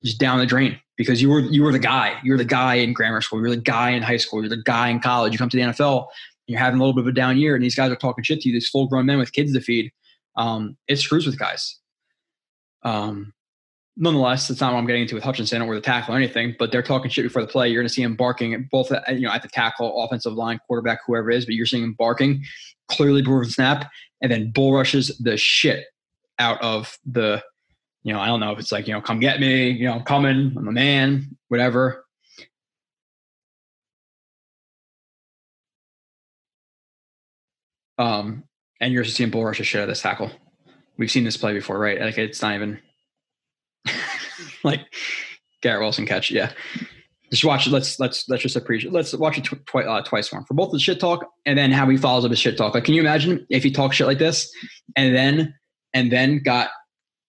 just down the drain because you were you were the guy. You were the guy in grammar school. You're the guy in high school. You're the guy in college. You come to the NFL, you're having a little bit of a down year, and these guys are talking shit to you. These full grown men with kids to feed. Um, it screws with guys. Um, nonetheless, it's not what I'm getting into with Hutchinson or the tackle or anything, but they're talking shit before the play. You're going to see him barking at both, you know, at the tackle, offensive line, quarterback, whoever it is, but you're seeing him barking clearly before the snap and then bull rushes the shit out of the, you know, I don't know if it's like, you know, come get me, you know, I'm coming, I'm a man, whatever. Um, and you're just seeing bull rush the shit out of this tackle. We've seen this play before, right? Like it's not even (laughs) like Garrett Wilson catch. Yeah. Just watch it. Let's let's let's just appreciate. Let's watch it tw- uh, twice more for both the shit talk and then how he follows up his shit talk. Like, can you imagine if he talks shit like this and then and then got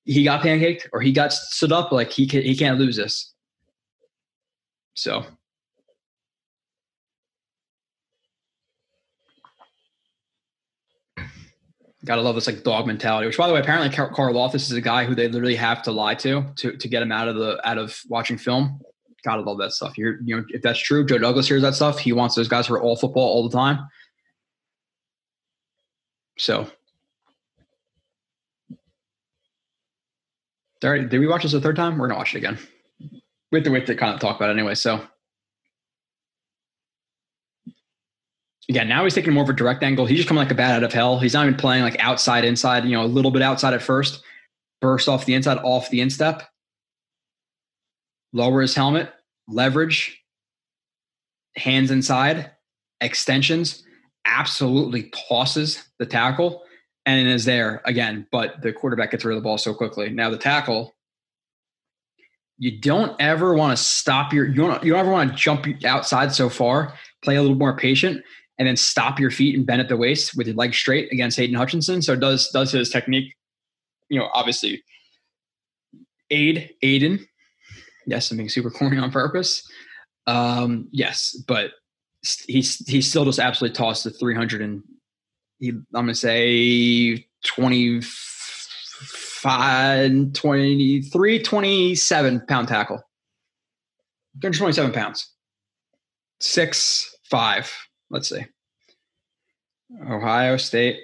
he got pancaked or he got stood up? Like he can, he can't lose this. So Gotta love this like dog mentality. Which, by the way, apparently Karlaftis is a guy who they literally have to lie to to to get him out of the out of watching film. Gotta love that stuff. You're, you know, if that's true, Joe Douglas hears that stuff. He wants those guys who are all football all the time. So, did we watch this a third time? We're gonna watch it again. We have to wait to kind of talk about it anyway. So, again, now he's taking more of a direct angle. He's just coming like a bat out of hell. He's not even playing like outside, inside. You know, a little bit outside at first, burst off the inside, off the instep. Lower his helmet, leverage, hands inside, extensions, absolutely tosses the tackle. And is there again, but the quarterback gets rid of the ball so quickly. Now the tackle, you don't ever want to stop your you don't you don't ever want to jump outside so far, play a little more patient, and then stop your feet and bend at the waist with your legs straight against Aidan Hutchinson. So does does his technique, you know, obviously aid Aidan Yes, I'm being super corny on purpose. Um, yes, but he's he still just absolutely tossed the 300 and he, I'm gonna say 25, 23, 27 pound tackle. 327 pounds. Six five. Let's see. Ohio State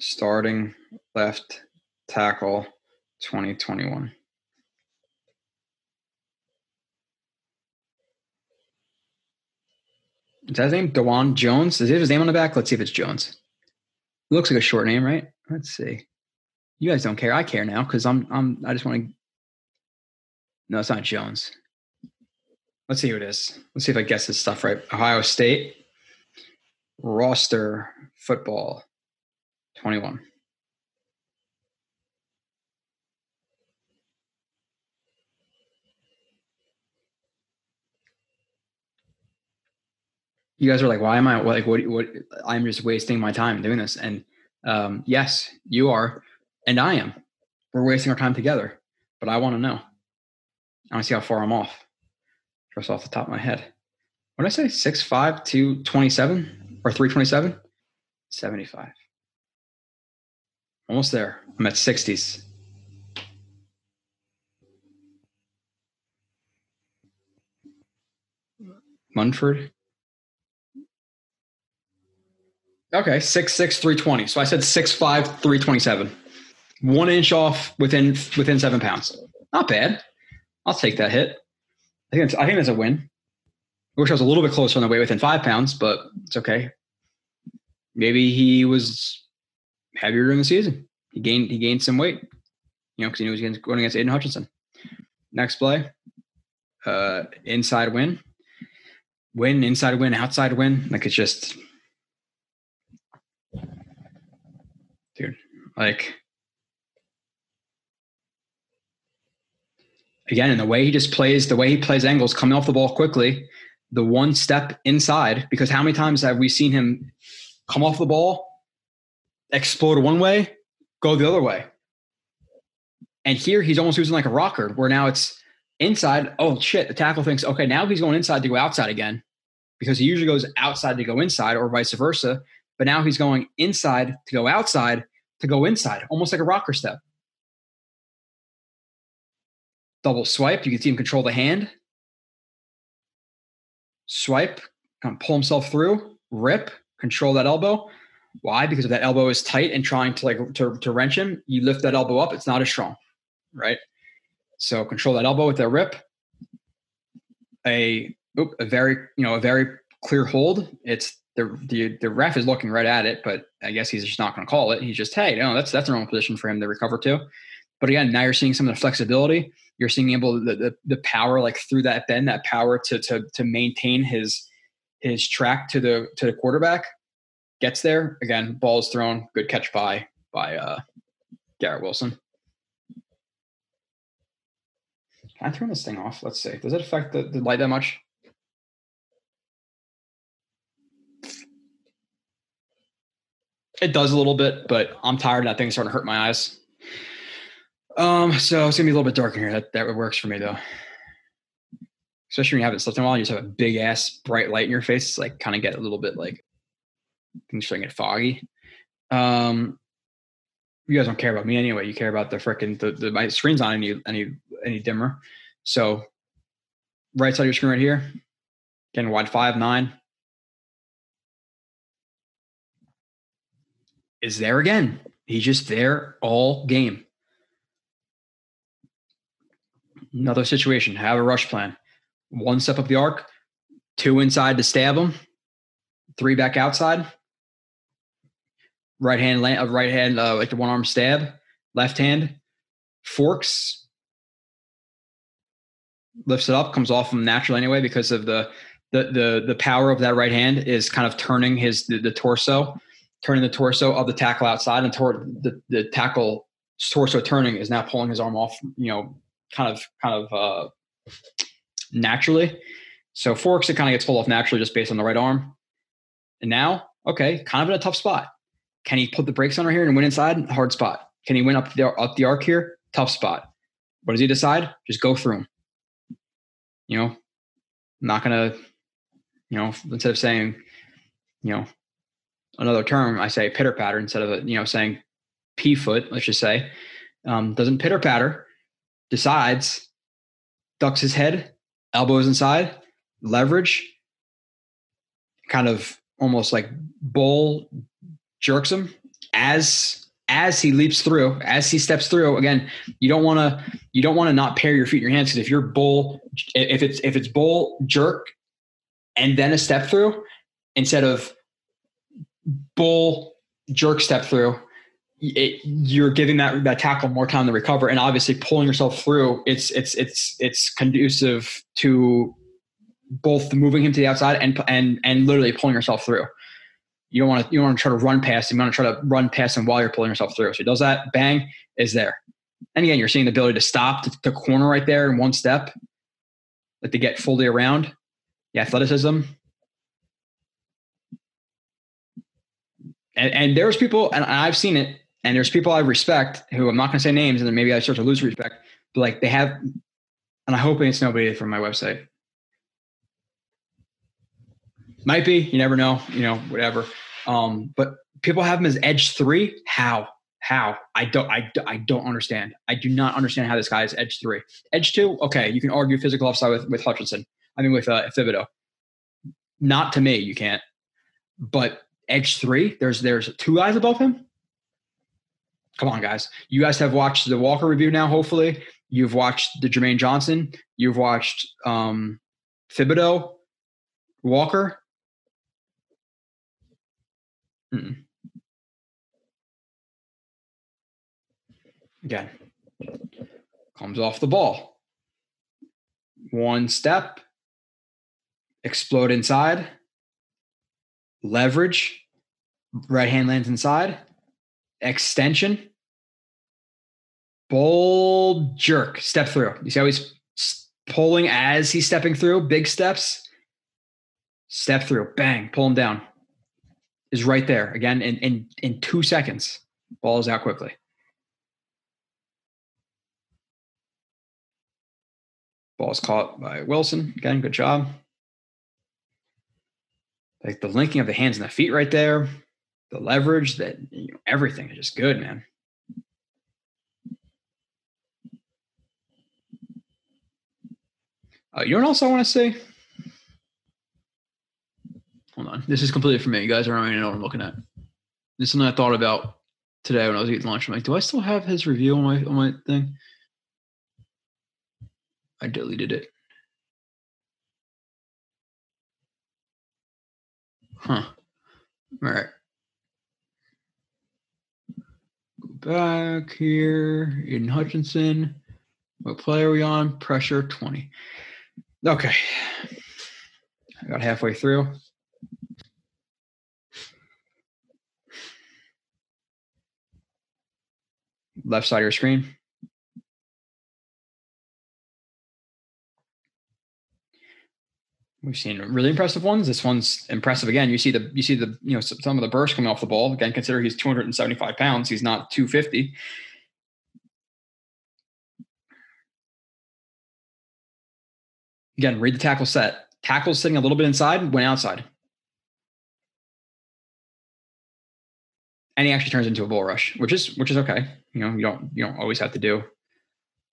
starting left tackle 2021. Is that his name? Dawand Jones? Is it his name on the back? Let's see if it's Jones. It looks like a short name, right? Let's see. You guys don't care. I care now because I'm I'm I just want to No, it's not Jones. Let's see who it is. Let's see if I guess this stuff right. Ohio State roster football 21. you guys are like, why am I like what what I'm just wasting my time doing this. And um, yes, you are, and I am. We're wasting our time together. But I want to know. I want to see how far I'm off. Just off the top of my head. What did I say? Six five to twenty seven or three twenty seven? Seventy five. Almost there. I'm at sixties. Munford. Okay, six six three twenty. So I said six five three twenty seven. One inch off within within seven pounds. Not bad. I'll take that hit. I think I think that's a win. I wish I was a little bit closer on the weight within five pounds, but it's okay. Maybe he was heavier during the season. He gained he gained some weight, you know, because he knew he was going against Aidan Hutchinson. Next play, uh, inside win, win, inside win, outside win. Like it's just dude. Like again, and the way he just plays, the way he plays angles, coming off the ball quickly, the one step inside. Because how many times have we seen him come off the ball, explode one way, go the other way? And here he's almost using like a rocker, where now it's inside. Oh shit! The tackle thinks, okay, now he's going inside to go outside again, because he usually goes outside to go inside, or vice versa. But now he's going inside to go outside to go inside, almost like a rocker step. Double swipe. You can see him control the hand. Swipe, kind of pull himself through, rip, control that elbow. Why? Because if that elbow is tight and trying to like to, to wrench him, you lift that elbow up, it's not as strong, right? So control that elbow with that rip. A oop, a very you know a very clear hold. It's the, the the ref is looking right at it, but I guess he's just not going to call it. He's just, hey, no, that's that's a normal position for him to recover to. But again, now you're seeing some of the flexibility. You're seeing able the, the, the power like through that bend, that power to to to maintain his his track to the to the quarterback. Gets there again. Ball is thrown. Good catch by by uh, Garrett Wilson. Can I turn this thing off? Let's see. Does it affect the, the light that much? It does a little bit, but I'm tired. And that thing's starting to hurt my eyes. Um, so it's gonna be a little bit dark in here. That that works for me though. Especially when you haven't slept in a while, you just have a big ass bright light in your face. It's like kind of get a little bit like things starting to get foggy. Um, you guys don't care about me anyway. You care about the freaking the, the my screen's on any any any dimmer. So right side of your screen right here, getting wide five, nine. Is there again. He's just there all game. Another situation, have a rush plan. One step up the arc, two inside to stab him, three back outside. Right hand, uh, right hand, uh, like the one arm stab. Left hand, forks, lifts it up, comes off him naturally anyway because of the the the the power of that right hand is kind of turning his the, the torso, turning the torso of the tackle outside, and toward the the tackle torso turning is now pulling his arm off. You know, kind of kind of uh, naturally. So forks it kind of gets pulled off naturally just based on the right arm. And now, okay, kind of in a tough spot. Can he put the brakes on her here and win inside? Hard spot. Can he win up the up the arc here? Tough spot. What does he decide? Just go through him. You know, I'm not gonna, you know, instead of saying, you know, another term, I say pitter patter instead of you know saying p foot. Let's just say um, doesn't pitter patter. Decides, ducks his head, elbows inside, leverage, kind of almost like bull jerks him as as he leaps through, as he steps through. Again, you don't want to you don't want to not pair your feet in your hands because if you're bull, if it's if it's bull jerk and then a step through instead of bull jerk step through, it, you're giving that that tackle more time to recover, and obviously pulling yourself through. It's it's it's it's conducive to both moving him to the outside and and and literally pulling yourself through. You don't want to you don't want to try to run past him. You want to try to run past him while you're pulling yourself through. So he does that, bang, is there. And again, you're seeing the ability to stop to, to corner right there in one step, like to get fully around. The athleticism. And, and there's people, and I've seen it, and there's people I respect who I'm not going to say names, and then maybe I start to lose respect. But like they have, and I hope it's nobody from my website. Might be, you never know, you know, whatever. Um, but people have him as edge three. How? How? I don't. I, I don't understand. I do not understand how this guy is edge three. Edge two. Okay, you can argue physical upside with with Hutchinson. I mean, with uh, Thibodeaux. Not to me, you can't. But edge three. There's there's two guys above him. Come on, guys. You guys have watched the Walker review now. Hopefully, you've watched the Jermaine Johnson. You've watched um, Thibodeaux, Walker. Mm-mm. Again, comes off the ball. One step, explode inside, leverage, right hand lands inside, extension, bull jerk, step through. You see how he's pulling as he's stepping through, big steps, step through, bang, pull him down is right there again in in in two seconds. Ball is out quickly. Ball is caught by Wilson. Again, good job. Like the linking of the hands and the feet right there, the leverage, that you know, everything is just good, man. Uh, you know what else I want to say? Hold on. This is completely for me. You guys don't really know what I'm looking at. This is something I thought about today when I was eating lunch. I'm like, do I still have his review on my on my thing? I deleted it. Huh. All right. Go back here. Aidan Hutchinson. What play are we on? Pressure 20. Okay. I got halfway through. left side of your screen. We've seen really impressive ones. This one's impressive again. You see the you see the you know some of the burst coming off the ball. Again, consider he's 275 pounds. He's not 250. Again, read the tackle set. Tackle's sitting a little bit inside, went outside. and he actually turns into a bull rush, which is which is okay. You know, you don't you don't always have to do.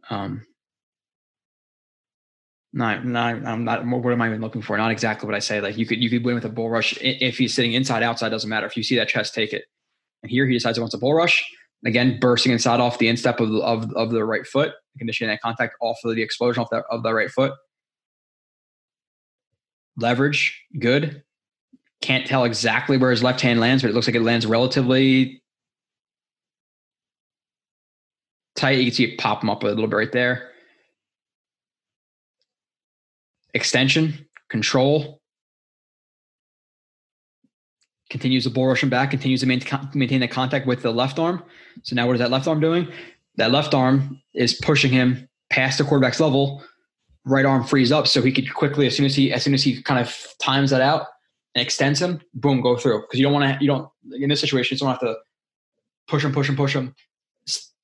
Um, Not, not, I'm not. What am I even looking for? Not exactly what I say. Like you could, you could win with a bull rush if he's sitting inside, outside doesn't matter. If you see that chest, take it. And here he decides he wants a bull rush. Again, bursting inside off the instep of, of, of the right foot, conditioning that contact off of the explosion off of the right foot. Leverage, good. Can't tell exactly where his left hand lands, but it looks like it lands relatively tight. You can see it pop him up a little bit right there. Extension, control. Continues the bull rushing back, continues to maintain, maintain the contact with the left arm. So now what is that left arm doing? That left arm is pushing him past the quarterback's level. Right arm frees up so he could quickly, as soon as he as soon as he kind of times that out and extends him, boom, go through. Because you don't want to, you don't in this situation, you don't have to push him, push him, push him,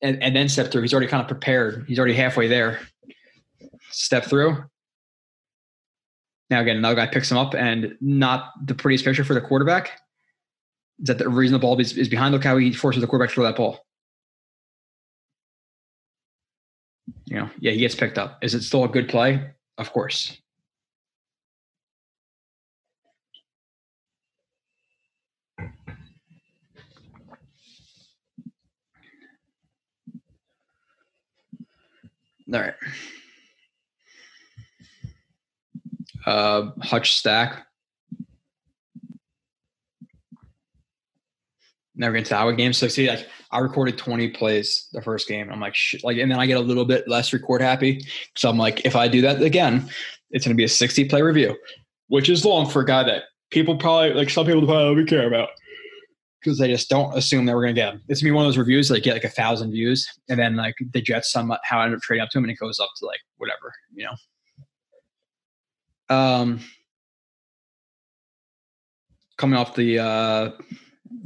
and, and then step through. He's already kind of prepared. He's already halfway there. Step through. Now again, another guy picks him up, and not the prettiest picture for the quarterback. Is that the reason the ball is, is behind? Look how he forces the quarterback to throw that ball. You know, yeah, he gets picked up. Is it still a good play? Of course. All right. Uh, Hutch stack. Never get into our game. So see, like I recorded 20 plays the first game. I'm like, shit. Like, and then I get a little bit less record happy. So I'm like, if I do that again, it's going to be a 60 play review, which is long for a guy that people probably like some people probably don't care about because they just don't assume that we're going to get him. It's gonna be one of those reviews that get like a thousand views, and then like the Jets somehow end up trading up to him, and it goes up to like whatever, you know. Um, coming off the uh,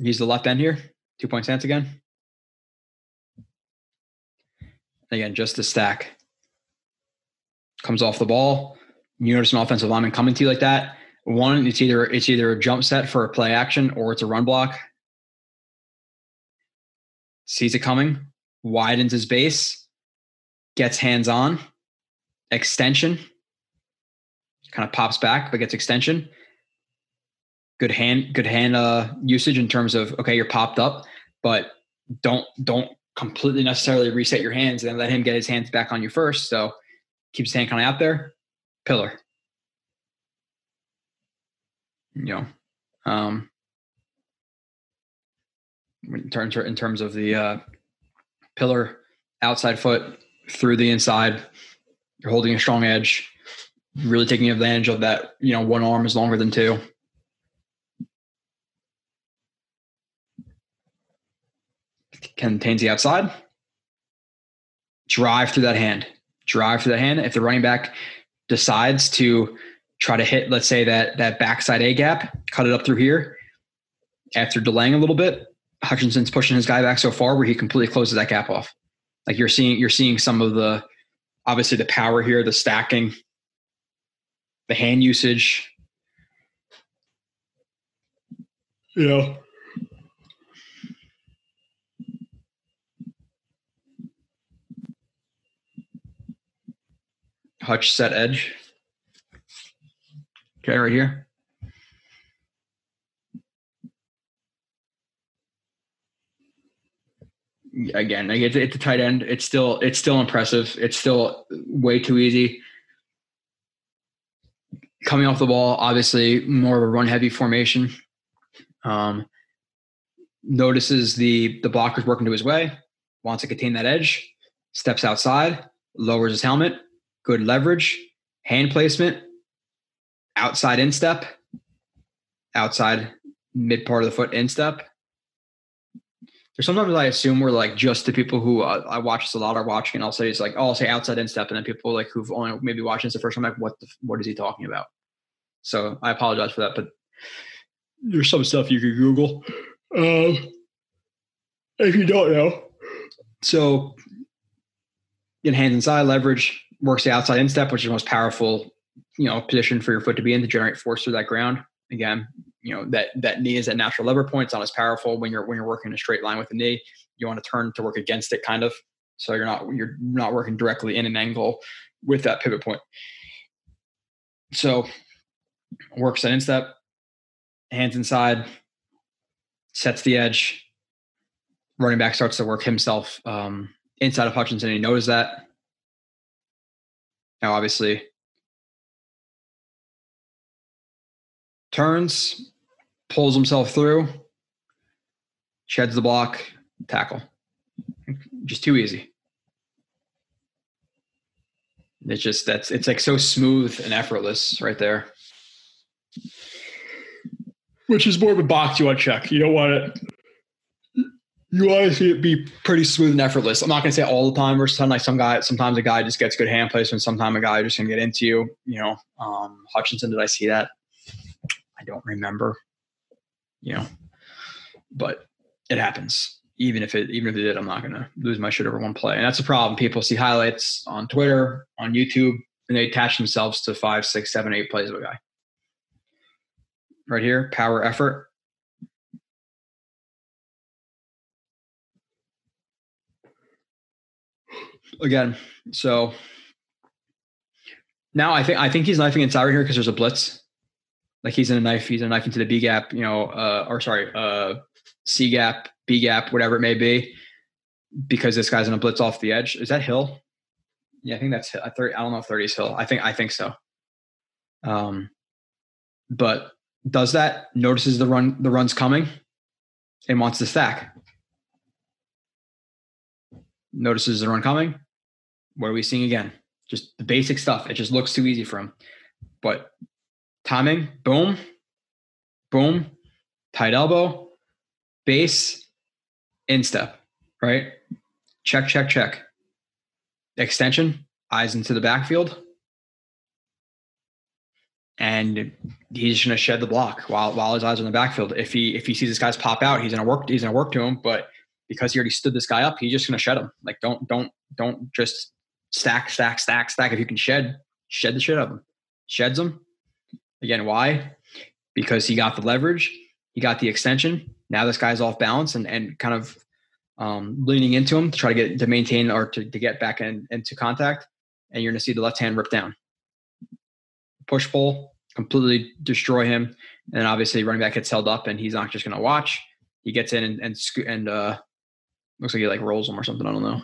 he's the left end here, two point stance again. Again, just a stack. Comes off the ball. You notice an offensive lineman coming to you like that. One, it's either it's either a jump set for a play action or it's a run block sees it coming, widens his base, gets hands on, extension, kind of pops back, but gets extension. Good hand, good hand uh, usage in terms of okay, you're popped up, but don't don't completely necessarily reset your hands and let him get his hands back on you first. So keep his hand kind of out there. Pillar. You know, um, in terms in terms of the uh, pillar outside foot through the inside. You're holding a strong edge, really taking advantage of that. You know, one arm is longer than two. Contains the outside. Drive through that hand. Drive through that hand. If the running back decides to try to hit, let's say that that backside A gap, cut it up through here. After delaying a little bit, Hutchinson's pushing his guy back so far where he completely closes that gap off. Like you're seeing, you're seeing some of the, obviously the power here, the stacking, the hand usage. Yeah. Hutch set edge. Okay, right here. again, like it's, it's a tight end. It's still it's still impressive. It's still way too easy. Coming off the ball, obviously more of a run heavy formation. Um, notices the the blockers working to his way, wants to contain that edge, steps outside, lowers his helmet, good leverage, hand placement, outside instep, outside mid part of the foot instep, there's sometimes I assume we're like just the people who uh, I watch this a lot are watching, and I'll say it's like, oh, I'll say outside instep, and then people like who've only maybe watching this the first time, like, what the, what is he talking about? So I apologize for that, but there's some stuff you could Google um, if you don't know. So, in hands inside leverage works the outside instep, which is the most powerful, you know, position for your foot to be in to generate force through that ground. Again, you know that that knee is at natural lever point. It's not as powerful when you're when you're working a straight line with the knee. You want to turn to work against it, kind of. So you're not you're not working directly in an angle with that pivot point. So works that instep, hands inside, sets the edge. Running back starts to work himself um, inside of Hutchinson. He knows that. Now, obviously, turns, pulls himself through, sheds the block, tackle. Just too easy. It's just that's it's like so smooth and effortless right there. Which is more of a box you want to check. You don't want it. You want to see it be pretty smooth and effortless. I'm not going to say all the time versus like some guy. Sometimes a guy just gets good hand placement. Sometimes a guy just can get into you. You know, um, Hutchinson. Did I see that? I don't remember. You know, but it happens. Even if it even if it did, I'm not going to lose my shit over one play. And that's the problem. People see highlights on Twitter, on YouTube, and they attach themselves to five, six, seven, eight plays of a guy. Right here, power effort. Again, so now I think I think he's knifing inside right here because there's a blitz. Like he's in a knife, he's in a knife into the B gap, you know, uh, or sorry, uh, C gap, B gap, whatever it may be, because this guy's in a blitz off the edge. Is that Hill? Yeah, I think that's I thirty. I don't know if thirty is Hill. I think I think so. Um, but does that notices the run the run's coming and wants to stack. Notices the run coming. What are we seeing again? Just the basic stuff. It just looks too easy for him. But timing, boom, boom, tight elbow, base, instep, right? Check, check, check. Extension, eyes into the backfield. And he's just gonna shed the block while while his eyes are in the backfield. If he if he sees this guy's pop out, he's gonna work he's gonna work to him. But because he already stood this guy up, he's just gonna shed him. Like don't don't don't just stack, stack, stack, stack. If you can shed, shed the shit out of him. Sheds him. Again, why? Because he got the leverage, he got the extension. Now this guy's off balance and, and kind of um, leaning into him to try to get to maintain or to, to get back in, into contact. And you're going to see the left hand rip down. Push pull, completely destroy him. And obviously, running back gets held up, and he's not just going to watch. He gets in and and, and uh, looks like he like rolls him or something. I don't know.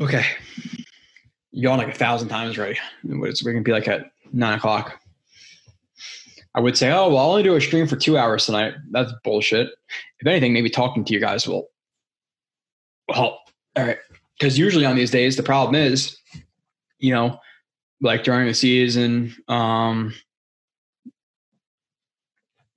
Okay. Yawn like a thousand times already. It's, we're going to be like at nine o'clock. I would say, oh, well, I'll only do a stream for two hours tonight. That's bullshit. If anything, maybe talking to you guys will help. All right. Because usually on these days, the problem is, you know, like during the season, um,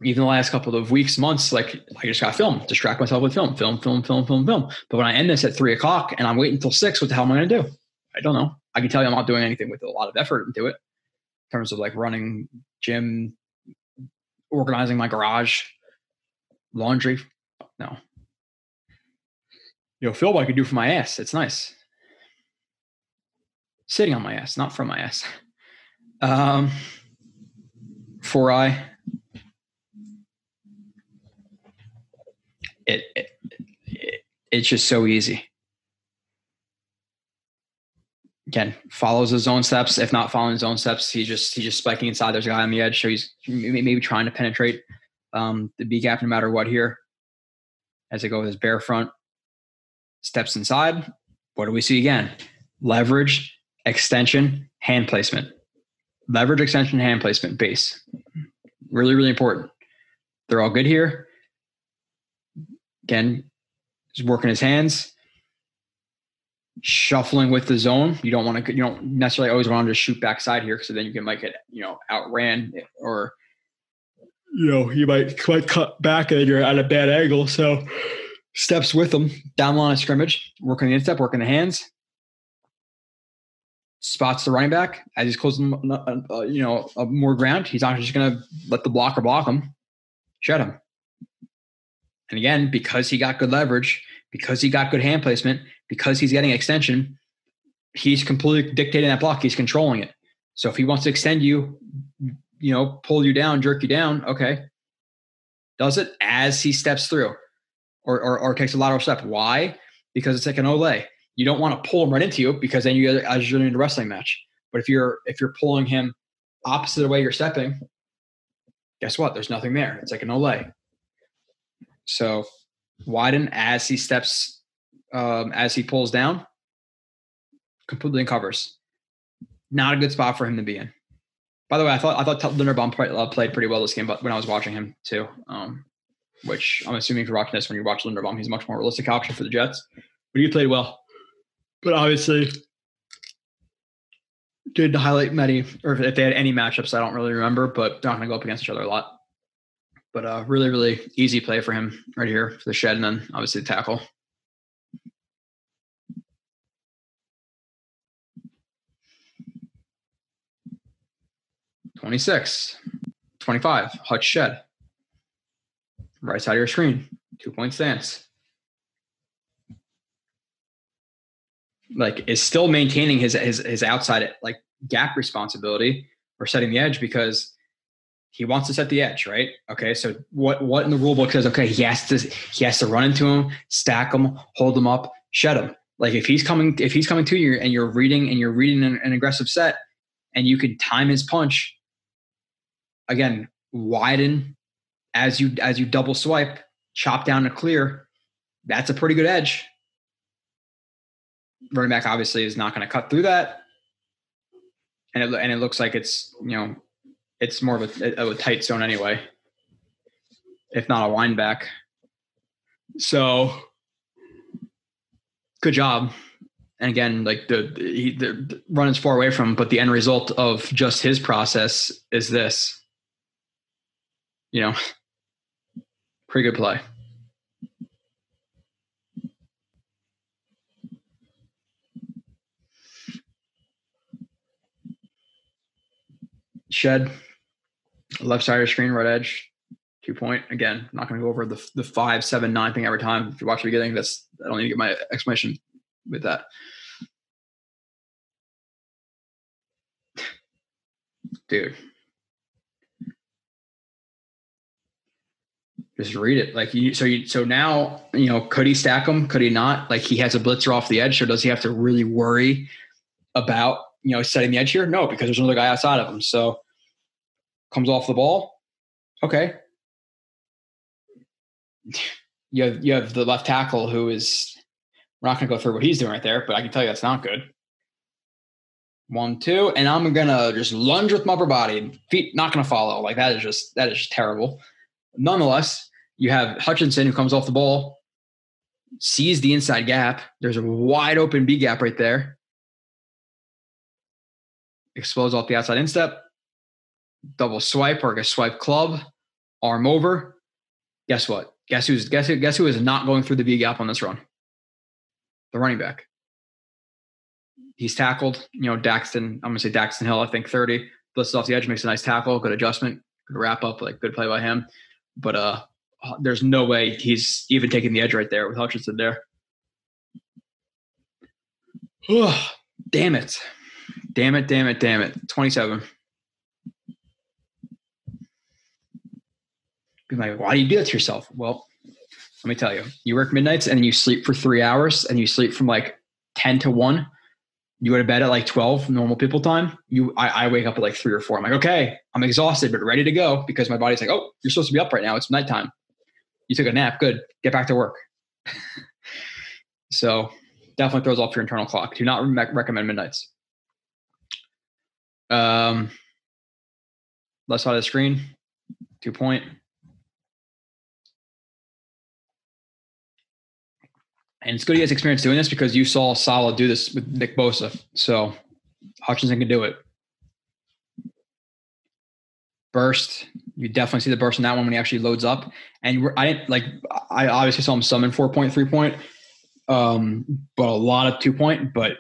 even the last couple of weeks, months, like I just got film, distract myself with film, film, film, film, film, film. But when I end this at three o'clock and I'm waiting until six, what the hell am I going to do? I don't know. I can tell you I'm not doing anything with a lot of effort into it in terms of like running gym, organizing my garage, laundry. No. You know, film I could do for my ass. It's nice. Sitting on my ass, not from my ass. (laughs) Um, for I it, it, it it's just so easy. Again, follows his own steps. If not following his own steps, he's just he's just spiking inside. There's a guy on the edge, so he's maybe trying to penetrate um, the B gap no matter what here. As I go with his bear front, steps inside. What do we see again? Leverage, extension, hand placement. Leverage, extension, hand placement, base. Really, really important. They're all good here. Again, he's working his hands, shuffling with the zone. You don't want to, you don't necessarily always want to just shoot backside here because then you can might get, you know, outran or, you know, you might, quite cut back and you're at a bad angle. So steps with them down the line of scrimmage, working the instep, working the hands. Spots the running back as he's closing, uh, you know, more ground. He's not just going to let the blocker block him, shed him. And again, because he got good leverage, because he got good hand placement, because he's getting extension, he's completely dictating that block. He's controlling it. So if he wants to extend you, you know, pull you down, jerk you down, okay. Does it as he steps through or, or, or takes a lateral step. Why? Because it's like an olé. you don't want to pull him right into you because then you as you're in a wrestling match. But if you're if you're pulling him opposite the way you're stepping, guess what? There's nothing there. It's like an olé. So widen as he steps, um, as he pulls down, completely covers. Not a good spot for him to be in. By the way, I thought I thought Linderbaum uh, played pretty well this game, but when I was watching him too, um, which I'm assuming if you're watching this when you watch Linderbaum, he's a much more realistic option for the Jets. But he played well. But obviously, did highlight many, or if they had any matchups, I don't really remember, but they're not going to go up against each other a lot. But uh, really, really easy play for him right here for the shed, and then obviously the tackle. Twenty-six, twenty-five, Hutch shed. Right side of your screen, two point stance. like is still maintaining his his his outside like gap responsibility or setting the edge because he wants to set the edge, right? Okay, so what what in the rule book says? Okay, he has to he has to run into him, stack him, hold him up, shed him. Like if he's coming if he's coming to you and you're reading and you're reading an, an aggressive set and you can time his punch. Again, widen as you as you double swipe, chop down to clear. That's a pretty good edge running back obviously is not going to cut through that, and it and it looks like it's you know it's more of a, a tight zone anyway, if not a wind back. So good job. And again, like the, he, the run is far away from, but the end result of just his process is this. You know, (laughs) pretty good play. shed, left side of the screen, right edge, two point. Again, I'm not going to go over the the five, seven, nine thing every time. If you watch the beginning, that's I don't need to get my explanation with that. Dude. Just read it. Like you so you so now, you know, could he stack him? Could he not? Like he has a blitzer off the edge, so does he have to really worry about you know setting the edge here? No, because there's another guy outside of him. So comes off the ball. Okay. You have you have the left tackle who is we're not gonna go through what he's doing right there, but I can tell you that's not good. One, two, and I'm gonna just lunge with my upper body. Feet not gonna follow. Like that is just that is just terrible. Nonetheless, you have Hutchinson who comes off the ball, sees the inside gap. There's a wide open B gap right there. Explodes off the outside instep, double swipe or a swipe club, arm over. Guess what? Guess who's guess who guess who is not going through the B gap on this run? The running back. He's tackled, you know, Daxton, I'm gonna say Daxton Hill, I think 30. Blitzes off the edge, makes a nice tackle, good adjustment, good wrap up, like good play by him. But uh there's no way he's even taking the edge right there with Hutchinson there. Oh, damn it. Damn it, damn it, damn it. 27. Be like, why do you do that to yourself? Well, let me tell you, you work midnights and then you sleep for three hours and you sleep from like 10 to 1. You go to bed at like 12 normal people time. You I, I wake up at like three or four. I'm like, okay, I'm exhausted, but ready to go because my body's like, oh, you're supposed to be up right now. It's nighttime. You took a nap. Good. Get back to work. (laughs) so definitely throws off your internal clock. Do not re- recommend midnights. Um, left side of the screen, two point. And it's good he has experience doing this because you saw Saleh do this with Nick Bosa. So Hutchinson can do it. Burst, you definitely see the burst in that one when he actually loads up. And I like, I obviously saw him summon four point, three point, um, but a lot of two point. But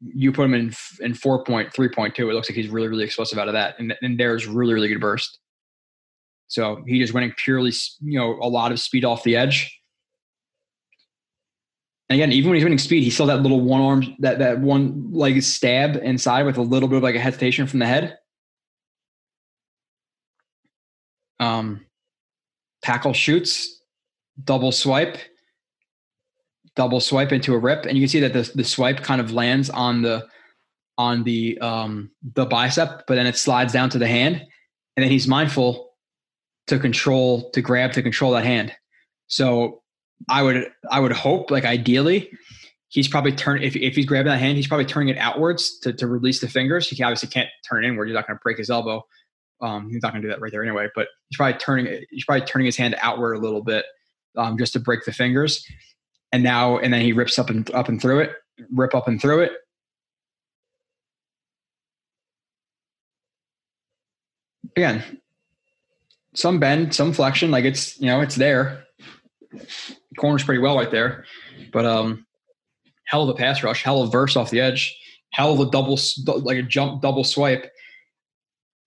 you put him in in four point, three point two. It looks like he's really, really explosive out of that. And, and there's really, really good burst. So he just winning purely, you know, a lot of speed off the edge and again, even when he's winning speed, he still that little one arm, that that one leg stab inside with a little bit of like a hesitation from the head. Um, tackle shoots, double swipe. double swipe into a rip, and you can see that the the swipe kind of lands on the on the um the bicep, but then it slides down to the hand, and then he's mindful to control to grab to control that hand. So I would I would hope like ideally he's probably turn if, if he's grabbing that hand, he's probably turning it outwards to, to release the fingers. He obviously can't turn inward. He's not going to break his elbow. Um, he's not going to do that right there anyway. But he's probably turning he's probably turning his hand outward a little bit um, just to break the fingers. And now and then he rips up and up and through it, rip up and through it. Again, some bend, some flexion, like it's you know it's there. Corner's pretty well right there, but um, hell of a pass rush, hell of a verse off the edge, hell of a double like a jump double swipe.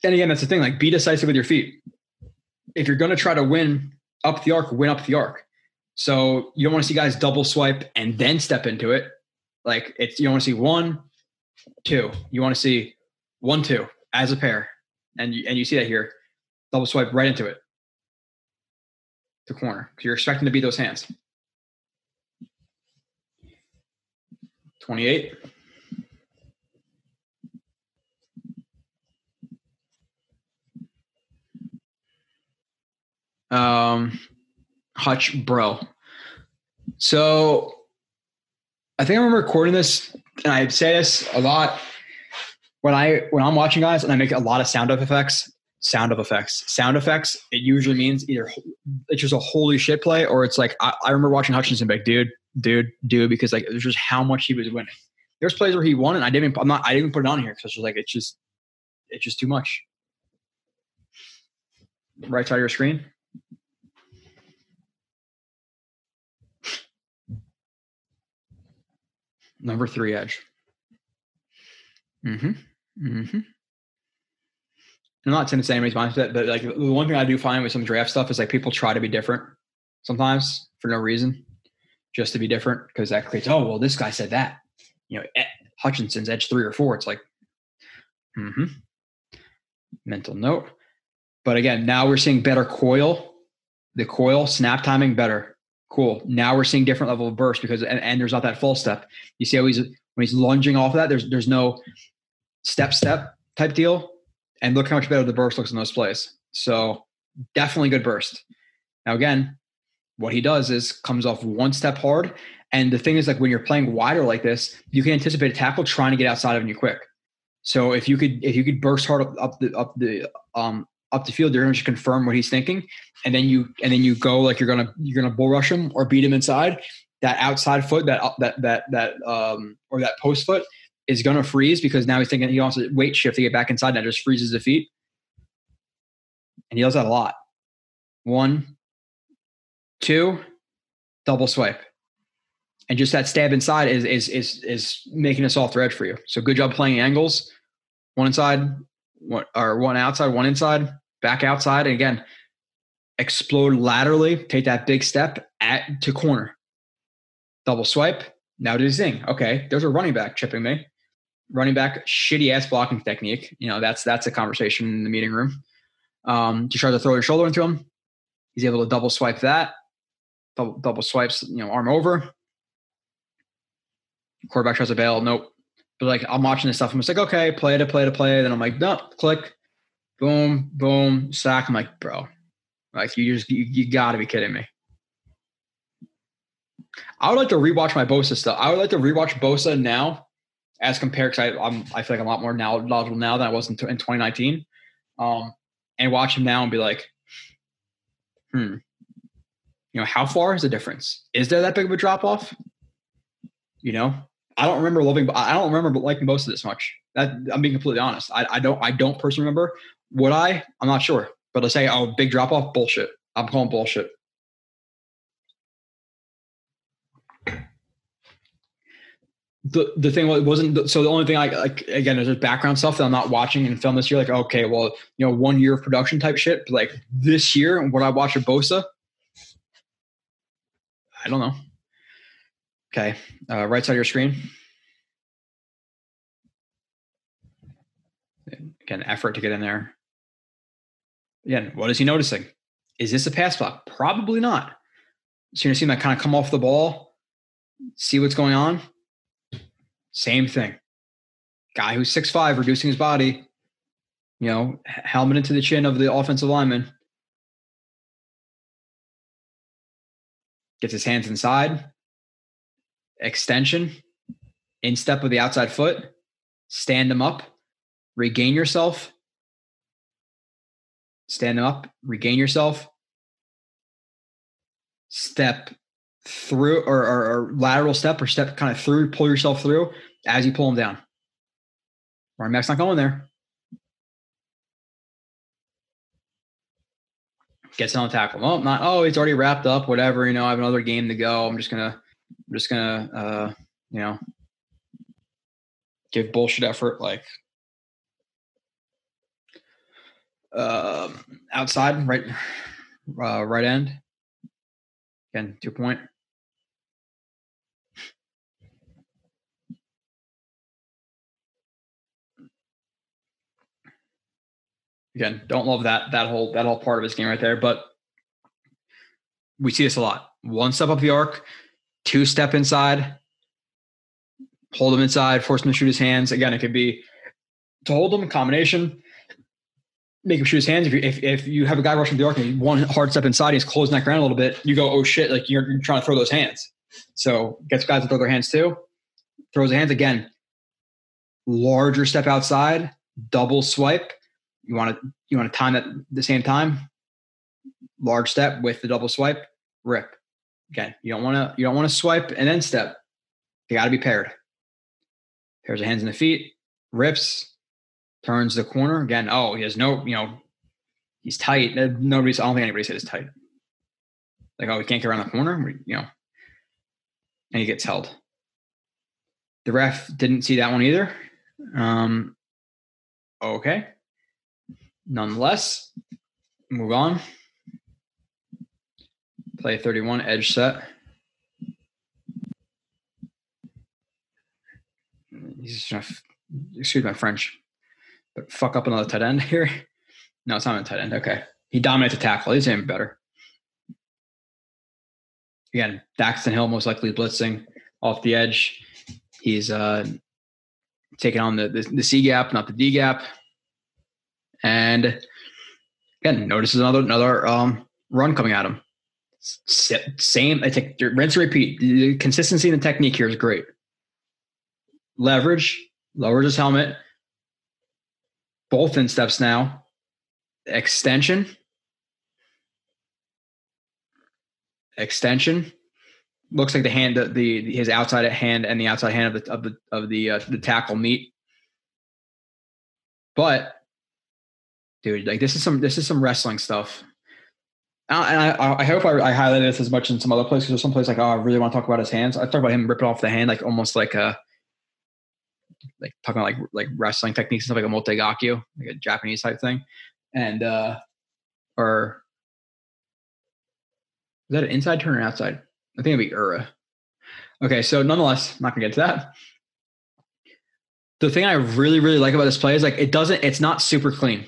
And again, that's the thing. Like, be decisive with your feet. If you're going to try to win up the arc, win up the arc. So you don't want to see guys double swipe and then step into it. Like it's you don't want to see one, two. You want to see one, two as a pair, and you, and you see that here, double swipe right into it, the corner because you're expecting to beat those hands. 28. Um, Hutch Bro. So I think I remember recording this, and I say this a lot when I when I'm watching guys, and I make a lot of sound effects. Sound of effects. Sound effects. It usually means either it's just a holy shit play, or it's like I, I remember watching Hutchinson, like, dude, dude, dude, because like there's just how much he was winning. There's plays where he won, and I didn't. I'm not. I didn't put it on here because it's just like it's just, it's just too much. Right side of your screen. Number three edge. Mm-hmm. Mm-hmm. I'm not saying the same mindset, but like the one thing I do find with some draft stuff is like people try to be different sometimes for no reason just to be different because that creates oh well this guy said that. You know Hutchinson's edge three or four it's like mm-hmm. mental note. But again now we're seeing better coil the coil snap timing better. Cool. Now we're seeing different level of burst because and, and there's not that full step. You see how he's when he's lunging off of that there's there's no step step type deal and look how much better the burst looks in those plays so definitely good burst now again what he does is comes off one step hard. And the thing is, like when you're playing wider like this, you can anticipate a tackle trying to get outside of you quick. So if you could if you could burst hard up, up the up the um up the field, you're going to confirm what he's thinking, and then you and then you go like you're gonna you're gonna bull rush him or beat him inside. That outside foot, that that that that um or that post foot is going to freeze because now he's thinking he wants to weight shift to get back inside. That just freezes the feet, and he does that a lot. One, Two, double swipe. And just that stab inside is is is is making a soft edge for you. So good job playing angles. One inside, one or one outside, one inside, back outside. And again, explode laterally, take that big step at to corner. Double swipe. Now do his thing. Okay, there's a running back chipping me. Running back, shitty ass blocking technique. You know, that's that's a conversation in the meeting room. Um, to try to throw your shoulder into him. He's able to double swipe that double, double swipes, you know, arm over. Quarterback tries to bail. Nope. But like I'm watching this stuff. I'm just like, okay, play to play to play. Then I'm like, no, click, boom, boom, sack. I'm like, bro, like you just you, you got to be kidding me. I would like to rewatch my Bosa stuff. I would like to rewatch Bosa now, as compared because I'm I feel like I'm a lot more now knowledgeable now than I was in, in 2019, um, and watch him now and be like, hmm, you know, how far is the difference? Is there that big of a drop off? You know, I don't remember loving. I don't remember liking most of this much. That I'm being completely honest. I, I don't. I don't personally remember. Would I? I'm not sure. But to say, oh, big drop off, bullshit. I'm calling bullshit. The the thing was, it wasn't so the only thing I like again is there's background stuff that I'm not watching in film this year like okay well you know one year of production type shit but like this year what I watch of Bosa I don't know. Okay, uh, right side of your screen. Again, effort to get in there. Again, what is he noticing? Is this a pass block? Probably not. So you're gonna see him that kind of come off the ball, see what's going on. Same thing. Guy who's six five, reducing his body, you know, helmet into the chin of the offensive lineman. Gets his hands inside, extension, instep with the outside foot, stand him up, regain yourself, stand him up, regain yourself, step through or, or, or, lateral step or step kind of through, pull yourself through as you pull them down. Running back's not going there. Gets on the tackle. Oh, not oh, it's already wrapped up. Whatever, you know. I have another game to go. I'm just gonna, I'm just gonna, uh, you know, give bullshit effort like uh, outside right, uh, right end. Again, two point. Again, don't love that that whole that whole part of his game right there, but we see this a lot. One step up the arc, two step inside, hold him inside, force him to shoot his hands. Again, it could be to hold him, combination, make him shoot his hands. If you if, if you have a guy rushing the arc and one hard step inside, he's closing that ground a little bit, you go, oh shit, like you're, you're trying to throw those hands. So gets guys to throw their hands too. Throws hands again. Larger step outside, double swipe. You want to you want to time at the same time. Large step with the double swipe, rip. Again, you don't want to you don't want to swipe and then step. They got to be paired. Pairs of hands and the feet, rips, turns the corner again. Oh, he has no, you know, he's tight. Nobody's. I don't think anybody said he's tight. Like, oh, he can't get around the corner. You know, and he gets held. The ref didn't see that one either. Um, okay. Nonetheless, move on. Play 31, edge set. He's just, excuse my French, but fuck up another tight end (laughs) here. No, it's not a tight end. Okay. He dominates the tackle. He's even better. Again, Daxton Hill most likely blitzing off the edge. He's uh, taking on the, the, the C gap, not the D gap. And again, notices another another um, run coming at him. Same, I think rinse and repeat. The consistency in the technique here is great. Leverage, lowers his helmet, both in steps now. Extension. Extension. Looks like the hand, the, the his outside hand and the outside hand of the of the of the uh, the tackle meet. But, dude, like this is some this is some wrestling stuff. And I, I hope I, I highlighted this as much in some other places. There's some place like, oh, I really want to talk about his hands. I talk about him ripping off the hand, like almost like a like talking about like like wrestling techniques and stuff like a motegakyo, like a Japanese type thing, and uh, or is that an inside turn or outside? I think it'd be Ura. Okay, so nonetheless, I'm not gonna get to that. The thing I really really like about this play is like it doesn't, it's not super clean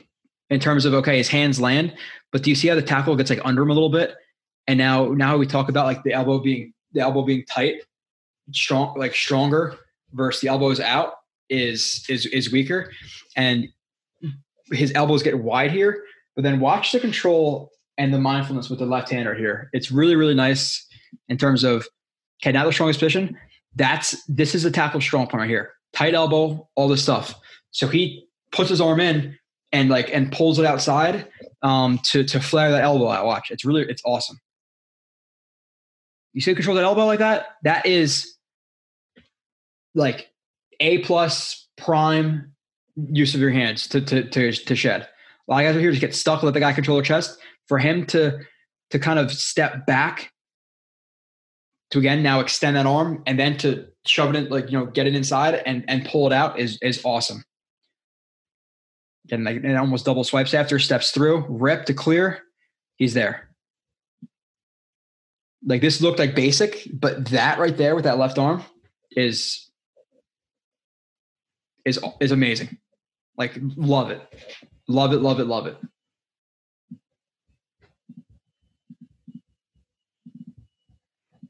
in terms of okay, his hands land, but do you see how the tackle gets like under him a little bit? And now now we talk about like the elbow being the elbow being tight, strong like stronger versus the elbows out is is is weaker, and his elbows get wide here. But then watch the control and the mindfulness with the left hander here. It's really really nice in terms of okay now the strongest position. That's this is a tackle strong point right here. Tight elbow, all this stuff. So he puts his arm in and like and pulls it outside um, to to flare that elbow out. Watch, it's really it's awesome. You see, control that elbow like that. That is like a plus prime use of your hands to to to, to shed. A lot of guys are here just get stuck, let the guy control their chest. For him to to kind of step back to again now extend that arm and then to shove it in, like you know, get it inside and and pull it out is is awesome. And like and almost double swipes after, steps through, rip to clear, he's there. Like this looked like basic, but that right there with that left arm is is is amazing. Like love it. Love it, love it, love it.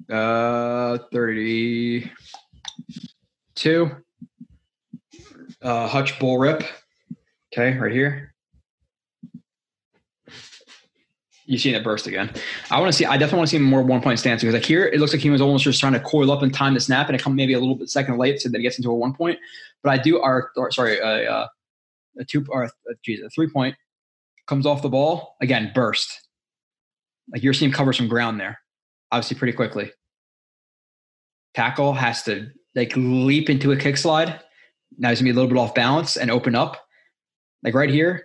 Uh, 32. Uh, Hutch bull rip. Okay, right here. You see it burst again. I want to see. I definitely want to see more one point stance because like here, it looks like he was almost just trying to coil up and time the snap, and it come maybe a little bit second late, so that he gets into a one point. But I do. Or sorry, a, uh, a two or a, geez, a three point comes off the ball again, burst. Like you're seeing cover some ground there, obviously pretty quickly. Tackle has to like leap into a kick slide. Now he's gonna be a little bit off balance and open up. Like right here,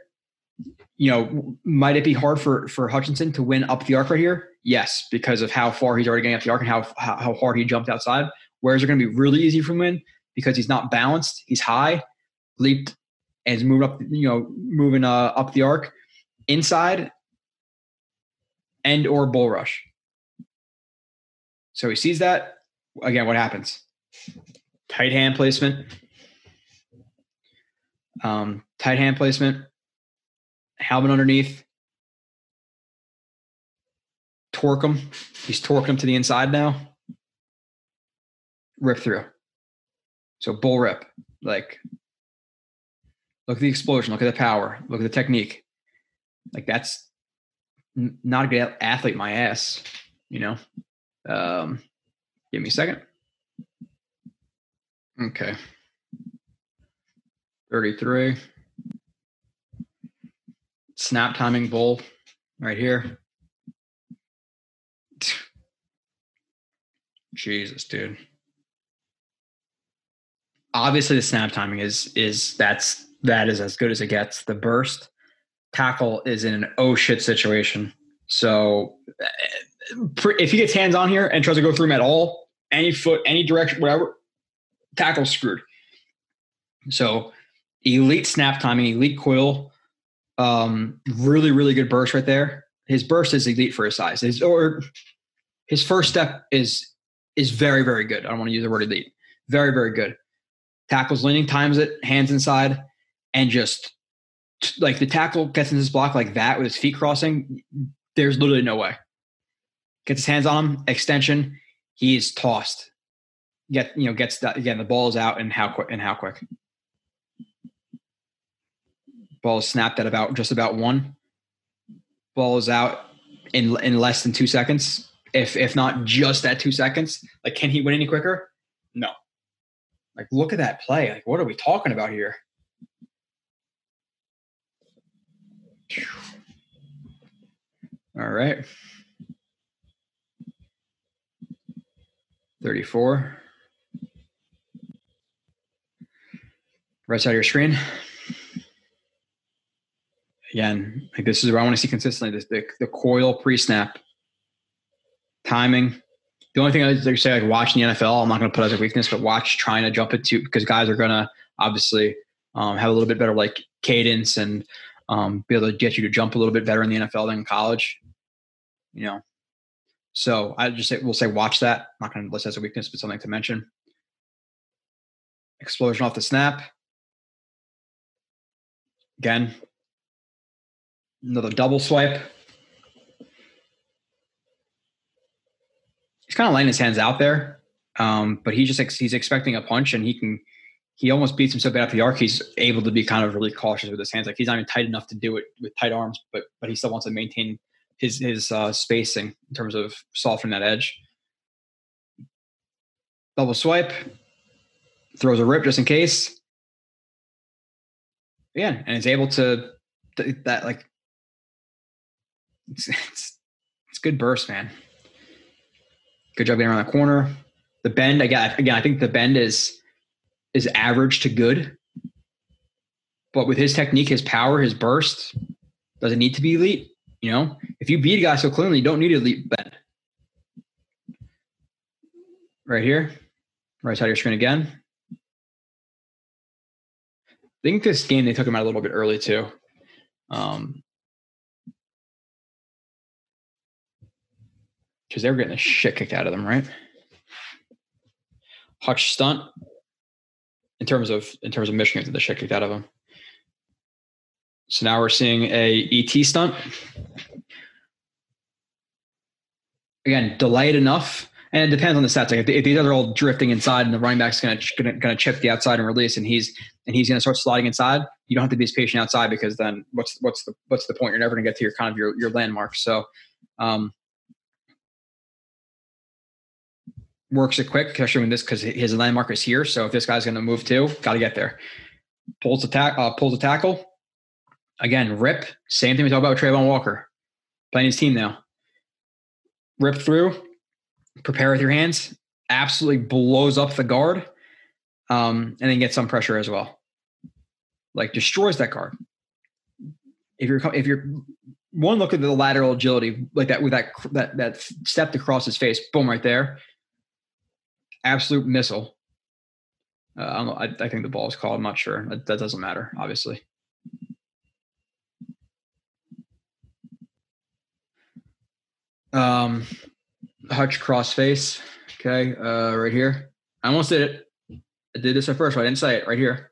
you know, might it be hard for for Hutchinson to win up the arc right here? Yes, because of how far he's already getting up the arc and how how, how hard he jumped outside. Whereas it going to be really easy for him because he's not balanced. He's high, leaped, and is moving up. You know, moving uh, up the arc inside and or bull rush. So he sees that. Again, what happens? Tight hand placement. Um, tight hand placement. Helmet underneath. Torque him. He's torquing him to the inside now. Rip through. So bull rip. Like, look at the explosion. Look at the power. Look at the technique. Like that's not a good athlete, my ass. You know. Um, give me a second. Okay. 33. Snap timing bull right here. Jesus, dude. Obviously the snap timing is is that's that is as good as it gets. The burst tackle is in an oh shit situation. So eh, eh, if he gets hands on here and tries to go through him at all, any foot, any direction, whatever, tackle screwed. So elite snap timing, elite coil, um, really, really good burst right there. His burst is elite for his size. His or his first step is is very, very good. I don't want to use the word elite. Very, very good. Tackles leaning, times it, hands inside, and just like the tackle gets in his block like that with his feet crossing. There's literally no way. Gets his hands on him, extension. He's tossed. Get you know gets that again. The ball is out and how quick and how quick. Ball is snapped at about just about one. Ball is out in in less than two seconds. If if not just at two seconds, like can he win any quicker? No. Like look at that play. Like what are we talking about here? All right. 34. Right side of your screen again, like this is where I want to see consistently this, the, the coil pre snap timing. The only thing I like say, like watching the NFL, I'm not going to put as a weakness, but watch trying to jump it too, because guys are going to obviously um, have a little bit better like cadence and um, be able to get you to jump a little bit better in the NFL than in college. You know, so I just say we'll say watch that. I'm not going to list as a weakness, but something to mention. Explosion off the snap. Again, another double swipe. He's kind of laying his hands out there, um, but he just he's expecting a punch, and he can. He almost beats him so bad the arc. He's able to be kind of really cautious with his hands. Like he's not even tight enough to do it with tight arms, but but he still wants to maintain his his uh, spacing in terms of softening that edge. Double swipe, throws a rip just in case. Yeah, and is able to that like it's, it's, it's good burst, man. Good job getting around the corner. The bend, again, again, I think the bend is is average to good. But with his technique, his power, his burst, doesn't need to be elite. You know, if you beat a guy so cleanly, you don't need elite bend. Right here, right side of your screen again. I think this game they took him out a little bit early too. Um, because they were getting the shit kicked out of them, right? Hutch stunt in terms of in terms of Michigan, the shit kicked out of them. So now we're seeing a ET stunt. Again, delayed enough And it depends on the stats. Like if, if these are all drifting inside, and the running back's going to going to chip the outside and release, and he's and he's going to start sliding inside, you don't have to be as patient outside because then what's what's the what's the point? You're never going to get to your kind of your your landmark. So. Um, works it quick, especially when this because his landmark is here. So if this guy's going to move too, got to get there. Pulls the tack, uh, pulls the tackle. Again, rip. Same thing we talked about with Travon Walker, playing his team now. Rip through, prepare with your hands. Absolutely blows up the guard, um, and then get some pressure as well. Like destroys that guard. If you're if you're one look at the lateral agility like that with that that that step across his face, boom, right there absolute missile. Uh, I, I, think the ball is called. I'm not sure. That, that doesn't matter, obviously. Um, Hutch crossface. Okay, uh, right here. I almost did it. I did this at first, but I didn't say it. Right here.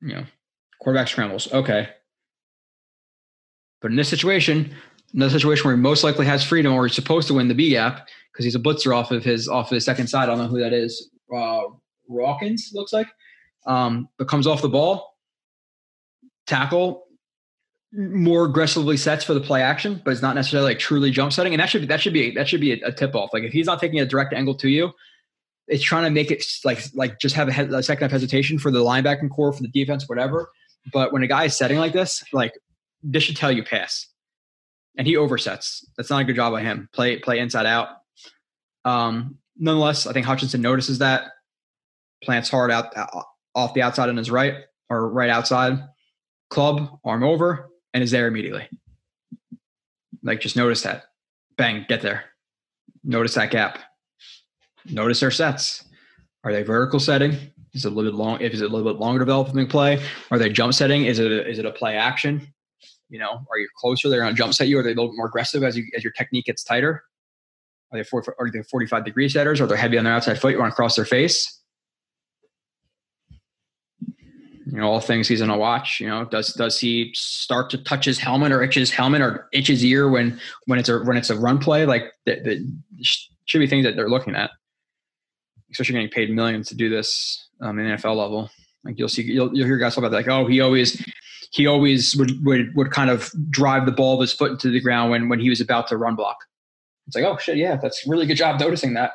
You know, quarterback scrambles. Okay. But in this situation, another situation where he most likely has freedom or he's supposed to win the B gap because he's a blitzer off of his off of his second side. I don't know who that is. Uh, Rawkins looks like, um, but comes off the ball, tackle, more aggressively sets for the play action, but it's not necessarily like truly jump setting. And that should be that should be that should be a, a tip off. Like if he's not taking a direct angle to you, it's trying to make it like like just have a, a second of hesitation for the linebacking core for the defense, whatever. But when a guy is setting like this, like this should tell you pass. And he oversets. That's not a good job by him. Play play inside out. Um, nonetheless, I think Hutchinson notices that, plants hard out uh, off the outside on his right or right outside, club arm over, and is there immediately. Like just notice that. Bang, get there. Notice that gap. Notice their sets. Are they vertical setting? Is it a little bit long? If is it a little bit longer developing play? Are they jump setting? Is it a, is it a play action? You know, are you closer? They're going to jump set you. Are they a little bit more aggressive as you as your technique gets tighter? Are they, four, are they 45 degree setters? Are they heavy on their outside foot? You want to cross their face? You know, all things he's to watch. You know, does does he start to touch his helmet or itch his helmet or itch his ear when when it's a when it's a run play? Like that, should be things that they're looking at, especially getting paid millions to do this um, in the NFL level. Like you'll see, you'll, you'll hear guys talk about that, like, oh, he always he always would, would would kind of drive the ball of his foot into the ground when when he was about to run block. It's like, oh shit, yeah, that's really good job noticing that.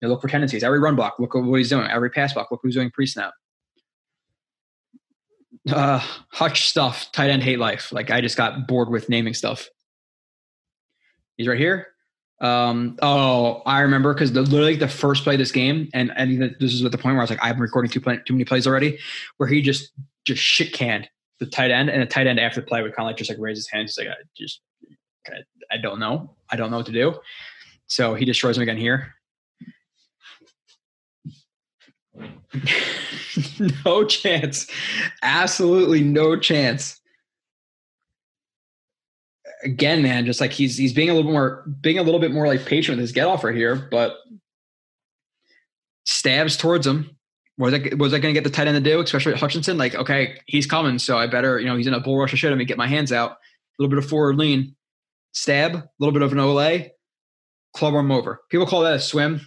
You know, look for tendencies. Every run block, look at what he's doing. Every pass block, look who's doing pre-snap. Uh, Hutch stuff, tight end hate life. Like I just got bored with naming stuff. He's right here. Um, oh, I remember because literally the first play this game, and and this is at the point where I was like, I've been recording too play, too many plays already, where he just just shit canned the tight end, and the tight end after the play would kind of like just like raise his hands, like I just I don't know, I don't know what to do. So he destroys him again here. (laughs) no chance, absolutely no chance. Again, man, just like he's he's being a little more being a little bit more like patient with his get off right here, but stabs towards him was I was I going to get the tight end to do, especially Hutchinson? Like, okay, he's coming, so I better, you know, he's in a bull rush. I should let me get my hands out. A little bit of forward lean, stab, a little bit of an olé, club arm over. People call that a swim.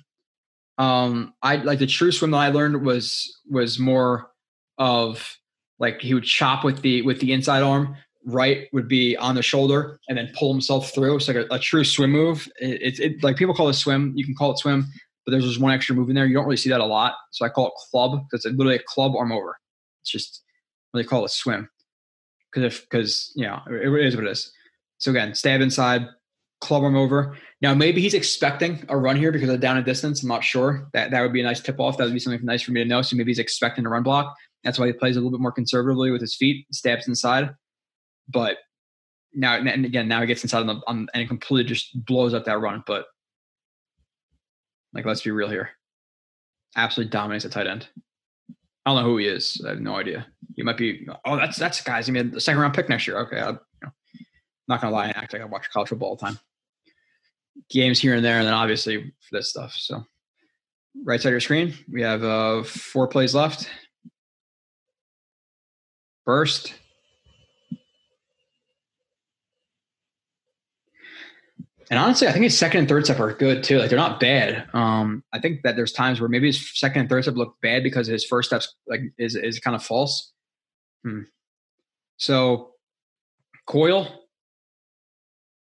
Um, I like the true swim that I learned was was more of like he would chop with the with the inside arm. Right would be on the shoulder and then pull himself through. It's like a, a true swim move. It's it, it, like people call it swim. You can call it swim but there's just one extra move in there. You don't really see that a lot. So I call it club That's literally a club arm over. It's just what they call it swim. Because if because you know it, it is what it is. So again, stab inside, club arm over. Now maybe he's expecting a run here because of down and distance. I'm not sure. That that would be a nice tip off. That would be something nice for me to know. So maybe he's expecting a run block. That's why he plays a little bit more conservatively with his feet, stabs inside. But now and again, now he gets inside on the on, and it completely just blows up that run. But like, let's be real here. Absolutely dominates at tight end. I don't know who he is. I have no idea. He might be. Oh, that's that's guys. He made the second round pick next year. Okay, I, you know, not gonna lie and act like I watch college football all the time. Games here and there, and then obviously for this stuff. So, right side of your screen, we have uh, four plays left. First, And honestly, I think his second and third step are good too. Like they're not bad. Um, I think that there's times where maybe his second and third step look bad because his first steps like is is kind of false. Hmm. So, coil,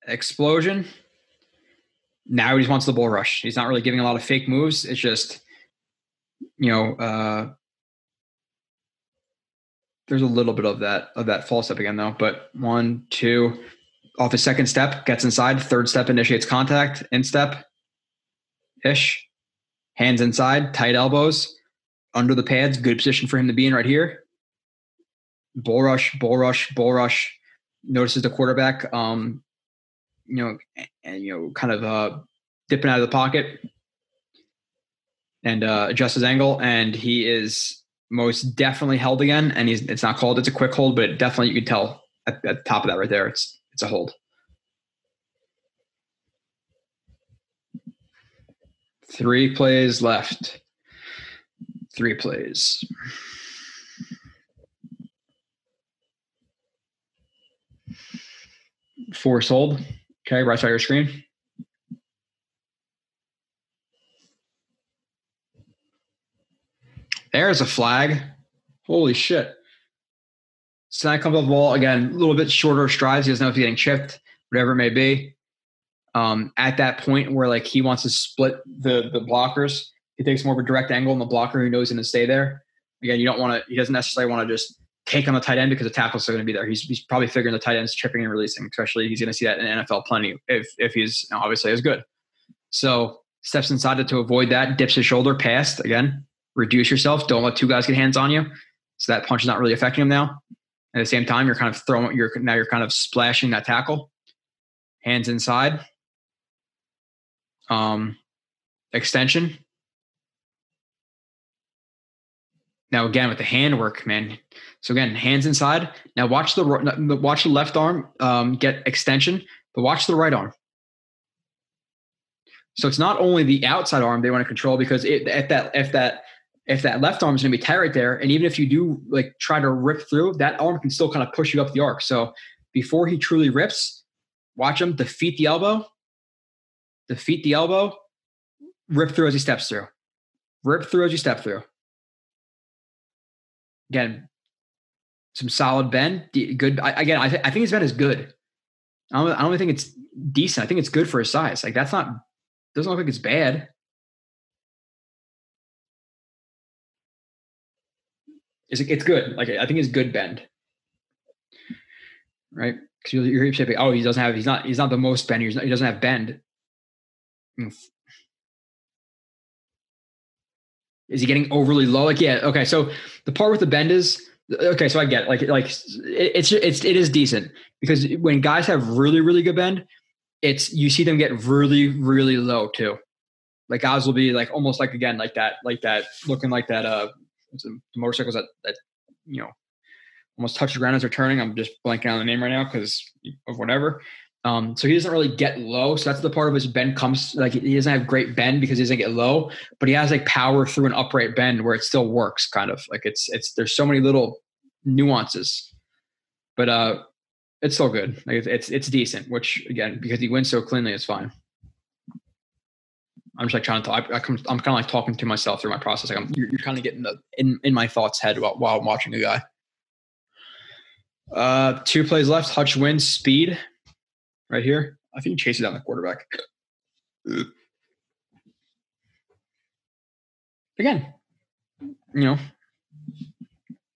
explosion. Now he just wants the bull rush. He's not really giving a lot of fake moves. It's just, you know, uh, there's a little bit of that of that false step again though. But one, two, off his second step, gets inside. Third step initiates contact. Instep, ish. Hands inside, tight elbows, under the pads. Good position for him to be in right here. Bull rush, bull rush, bull rush. Notices the quarterback, um, you know, and you know, kind of uh, dipping out of the pocket and uh, adjusts his angle, and he is most definitely held again. And he's it's not called; it's a quick hold, but definitely you could tell at, at the top of that right there. It's it's a hold. Three plays left. Three plays. Four sold. Okay, right side of your screen. There's a flag. Holy shit. So that comes off the ball again, a little bit shorter strides. He doesn't know if he's getting chipped, whatever it may be. Um, at that point where like he wants to split the the blockers, he takes more of a direct angle on the blocker who knows he's going to stay there. Again, you don't want to. He doesn't necessarily want to just take on the tight end because the tackle's are going to be there. He's, he's probably figuring the tight end's chipping and releasing. Especially he's going to see that in NFL plenty if if he's obviously as good. So steps inside to, to avoid that, dips his shoulder past again. Reduce yourself. Don't let two guys get hands on you. So that punch is not really affecting him now. At the same time, you're kind of throwing. You're now you're kind of splashing that tackle. Hands inside. Um, extension. Now again with the hand work, man. So again, hands inside. Now watch the watch the left arm um, get extension, but watch the right arm. So it's not only the outside arm they want to control because it, if that if that if that left arm is going to be tight right there, and even if you do like try to rip through, that arm can still kind of push you up the arc. So before he truly rips, watch him defeat the elbow, defeat the elbow, rip through as he steps through, rip through as you step through. Again, some solid bend, good. Again, I, th- I think his bend is good. I don't, I don't think it's decent. I think it's good for his size. Like that's not doesn't look like it's bad. It's, it's good. Like I think it's good bend, right? Because you're, you're shaping. Oh, he doesn't have. He's not. He's not the most bend. Not, he doesn't have bend. Is he getting overly low? Like yeah. Okay. So the part with the bend is okay. So I get it. like like it's it's it is decent because when guys have really really good bend, it's you see them get really really low too. Like guys will be like almost like again like that like that looking like that uh the motorcycles that that you know almost touch the ground as they're turning. I'm just blanking on the name right now because of whatever. Um, so he doesn't really get low. So that's the part of his bend comes like he doesn't have great bend because he doesn't get low, but he has like power through an upright bend where it still works kind of like it's, it's, there's so many little nuances, but, uh, it's still good. Like it's, it's, it's decent, which again, because he wins so cleanly, it's fine. I'm just like trying to talk. I, I am kind of like talking to myself through my process. Like I'm, you're, you're kind of getting the in, in my thoughts head while, while I'm watching a guy. Uh, two plays left. Hutch wins speed right here. I think he chases down the quarterback. Again, you know,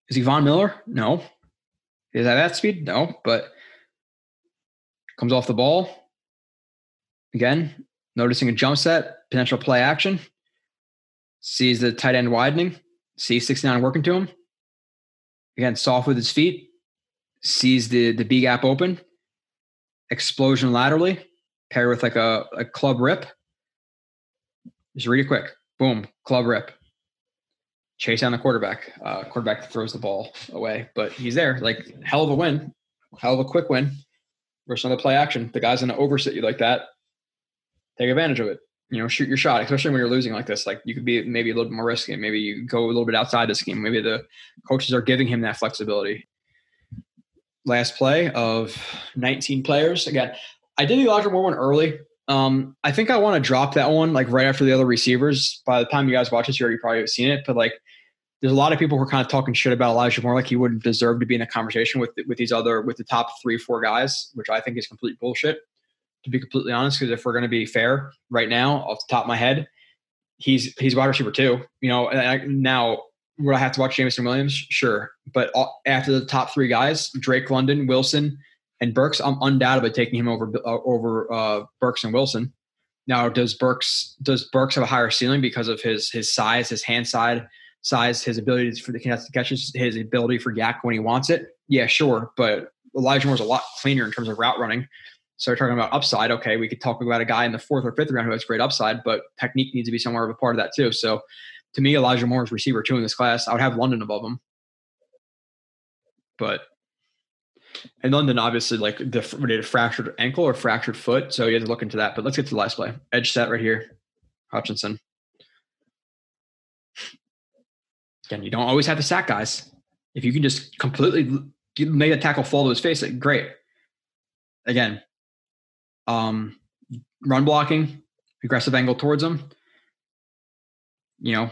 is he Von Miller? No. Is that that speed? No, but comes off the ball. Again, noticing a jump set, potential play action, sees the tight end widening, sees 69 working to him. Again, soft with his feet, sees the, the B gap open, explosion laterally, pair with like a, a club rip. Just read it quick. Boom, club rip. Chase down the quarterback. Uh, quarterback throws the ball away, but he's there. Like hell of a win, hell of a quick win versus another play action. The guy's to oversit you like that take advantage of it. You know, shoot your shot, especially when you're losing like this. Like you could be maybe a little bit more risky. Maybe you go a little bit outside the scheme. Maybe the coaches are giving him that flexibility. Last play of 19 players. Again, I did the Elijah Moore one early. Um, I think I want to drop that one like right after the other receivers. By the time you guys watch this, you already probably have seen it. But like, there's a lot of people who are kind of talking shit about Elijah Moore, like he wouldn't deserve to be in a conversation with with these other with the top three, four guys, which I think is complete bullshit. To be completely honest, because if we're going to be fair, right now, off the top of my head, he's he's wide receiver too. You know, I, now would I have to watch Jameson Williams? Sure, but all, after the top three guys, Drake London, Wilson, and Burks, I'm undoubtedly taking him over uh, over uh, Burks and Wilson. Now, does Burks does Burks have a higher ceiling because of his his size, his hand side size, his ability for the catches, his ability for YAC when he wants it? Yeah, sure, but Elijah Moore's a lot cleaner in terms of route running. So talking about upside. Okay, we could talk about a guy in the fourth or fifth round who has great upside, but technique needs to be somewhere of a part of that too. So to me, Elijah Moore is receiver two in this class. I would have London above him, but and London obviously like the did a fractured ankle or fractured foot, so you have to look into that. But let's get to the last play. Edge set right here, Hutchinson. Again, you don't always have to sack guys. If you can just completely make a tackle fall to his face, great. Again, um, run blocking, aggressive angle towards him. You know,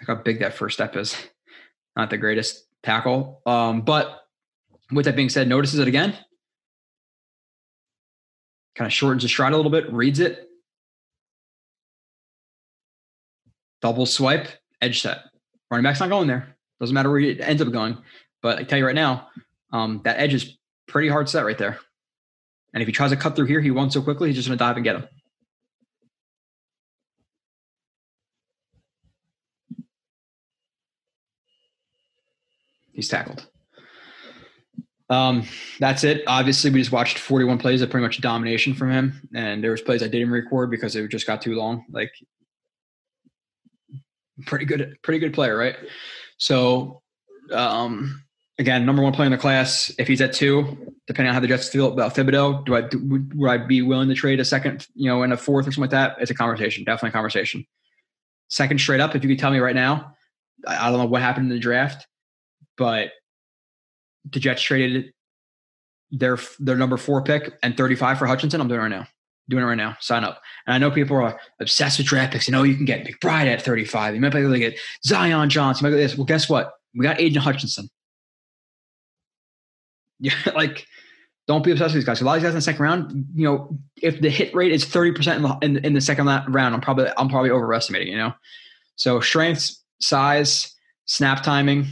look how big that first step is. (laughs) Not the greatest tackle. Um, but with that being said, notices it again. Kind of shortens the stride a little bit, reads it. Double swipe, edge set. Running back's not going there. Doesn't matter where it ends up going. But I tell you right now, um, that edge is pretty hard set right there. And if he tries to cut through here, he won't so quickly. He's just going to dive and get him. He's tackled. Um, that's it. Obviously, we just watched 41 plays of pretty much domination from him, and there was plays I didn't record because it just got too long. Like, pretty good, pretty good player, right? So, um, again, number one player in the class. If he's at two, depending on how the Jets feel about Thibodeaux, do I do, would, I be willing to trade a second, you know, in a fourth or something like that? It's a conversation, definitely a conversation. Second straight up, if you could tell me right now, I, I don't know what happened in the draft, but the Jets traded their their number four pick and 35 for Hutchinson. I'm doing it right now. Doing it right now. Sign up. And I know people are obsessed with draft picks. You know, you can get McBride at 35. You might be able to get Zion Johnson. You might get this. Well, guess what? We got Aidan Hutchinson. Yeah, (laughs) like don't be obsessed with these guys. A lot of these guys in the second round, you know, if the hit rate is 30% in the, in, in the second round, I'm probably I'm probably overestimating, you know. So strength, size, snap timing,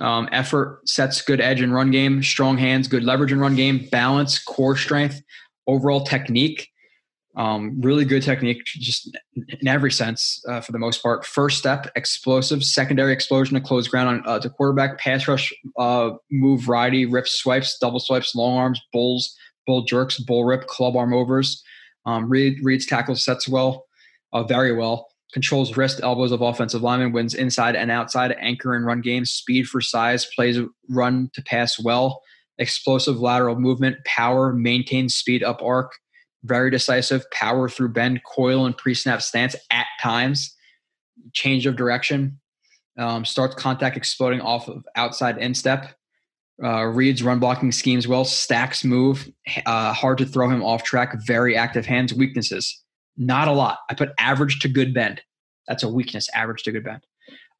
um, effort, sets good edge and run game, strong hands, good leverage and run game, balance, core strength, overall technique. Um, really good technique, just in every sense uh, for the most part. First step, explosive. Secondary explosion to close ground on uh, to quarterback. Pass rush, uh, move variety, rips, swipes, double swipes, long arms, bulls, bull jerks, bull rip, club arm overs. Um, read, reads tackles, sets well, uh, very well. Controls wrist, elbows of offensive linemen, wins inside and outside, anchor and run game, speed for size, plays run to pass well, explosive lateral movement, power, maintains speed up arc very decisive, power through bend, coil, and pre snap stance at times, change of direction, um, starts contact exploding off of outside instep, uh, reads run blocking schemes well, stacks move, uh, hard to throw him off track, very active hands, weaknesses. Not a lot. I put average to good bend. That's a weakness, average to good bend.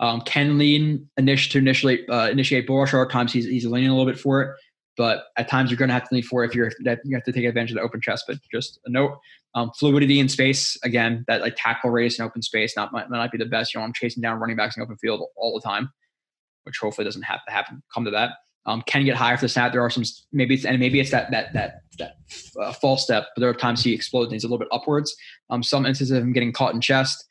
Um, can lean to initiate uh, initiate bull rush. Times he's, he's leaning a little bit for it but at times you're going to have to lean for if you're that you have to take advantage of the open chest. But just a note: um, fluidity in space again. That like tackle race in open space not might, might not be the best. You know, I'm chasing down running backs in open field all the time, which hopefully doesn't have to happen. Come to that. Um, can get higher for the snap. There are some maybe it's and maybe it's that that that that uh, false step, but there are times he explodes and he's a little bit upwards. Um, some instances of him getting caught in chest.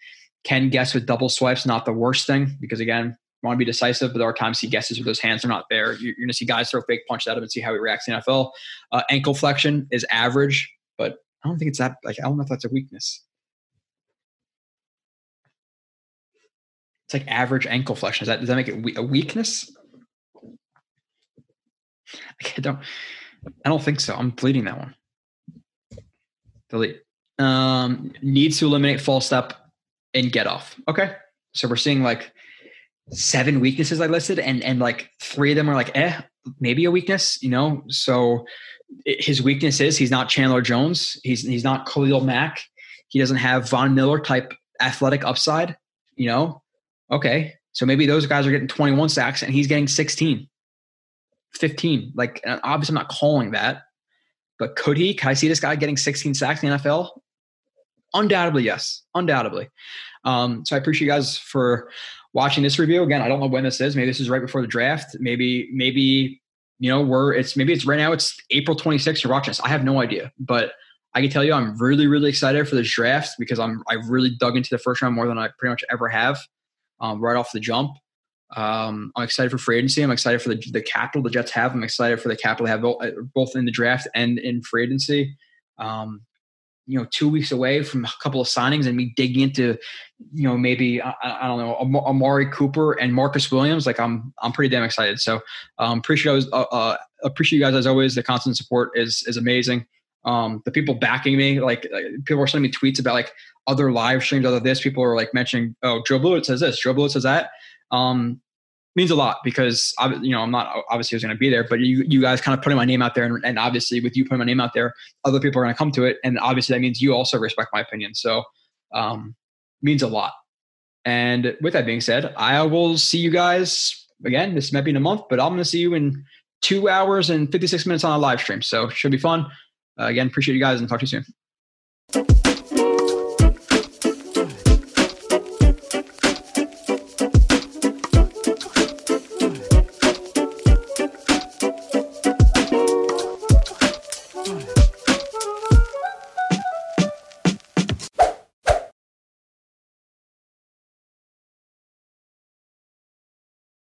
Can guess with double swipes, not the worst thing because again, want to be decisive, but there are times he guesses with those hands are not there. You're, going to see guys throw fake punches at him and see how he reacts in NFL. Uh, ankle flexion is average, but I don't think it's that. Like I don't know if that's a weakness. It's like average ankle flexion. Does that does that make it a weakness? I don't. I don't think so. I'm deleting that one. Delete. Um, needs to eliminate false step and get off. Okay, so we're seeing like seven weaknesses I listed, and and like three of them are like, eh, maybe a weakness, you know. So his weakness is he's not Chandler Jones. He's he's not Khalil Mack. He doesn't have Von Miller type athletic upside. You know, okay, so maybe those guys are getting 21 sacks and he's getting 16, 15. Like obviously, I'm not calling that, but could he? Can I see this guy getting 16 sacks in the NFL? Undoubtedly, yes. Undoubtedly. Um, so I appreciate you guys for watching this review. Again, I don't know when this is. Maybe this is right before the draft. Maybe, maybe, you know, we're it's maybe it's right now, it's April 26th. You're watching this. I have no idea. But I can tell you I'm really, really excited for this draft because I'm I really dug into the first round more than I pretty much ever have. Um, right off the jump. Um, I'm excited for free agency. I'm excited for the, the capital the Jets have. I'm excited for the capital they have both in the draft and in free agency. Um, you know two weeks away from a couple of signings and me digging into you know maybe I, I don't know Amari Cooper and Marcus Williams like I'm I'm pretty damn excited. So um appreciate uh, uh, appreciate you guys as always. The constant support is is amazing. Um the people backing me like, like people are sending me tweets about like other live streams other this people are like mentioning oh Joe Blewett says this Joe Blewett says that. Um means a lot because I, you know I'm not obviously was going to be there, but you you guys kind of putting my name out there, and, and obviously with you putting my name out there, other people are going to come to it, and obviously that means you also respect my opinion. So um, means a lot. And with that being said, I will see you guys again. This might be in a month, but I'm going to see you in two hours and 56 minutes on a live stream. So should be fun. Uh, again, appreciate you guys and talk to you soon.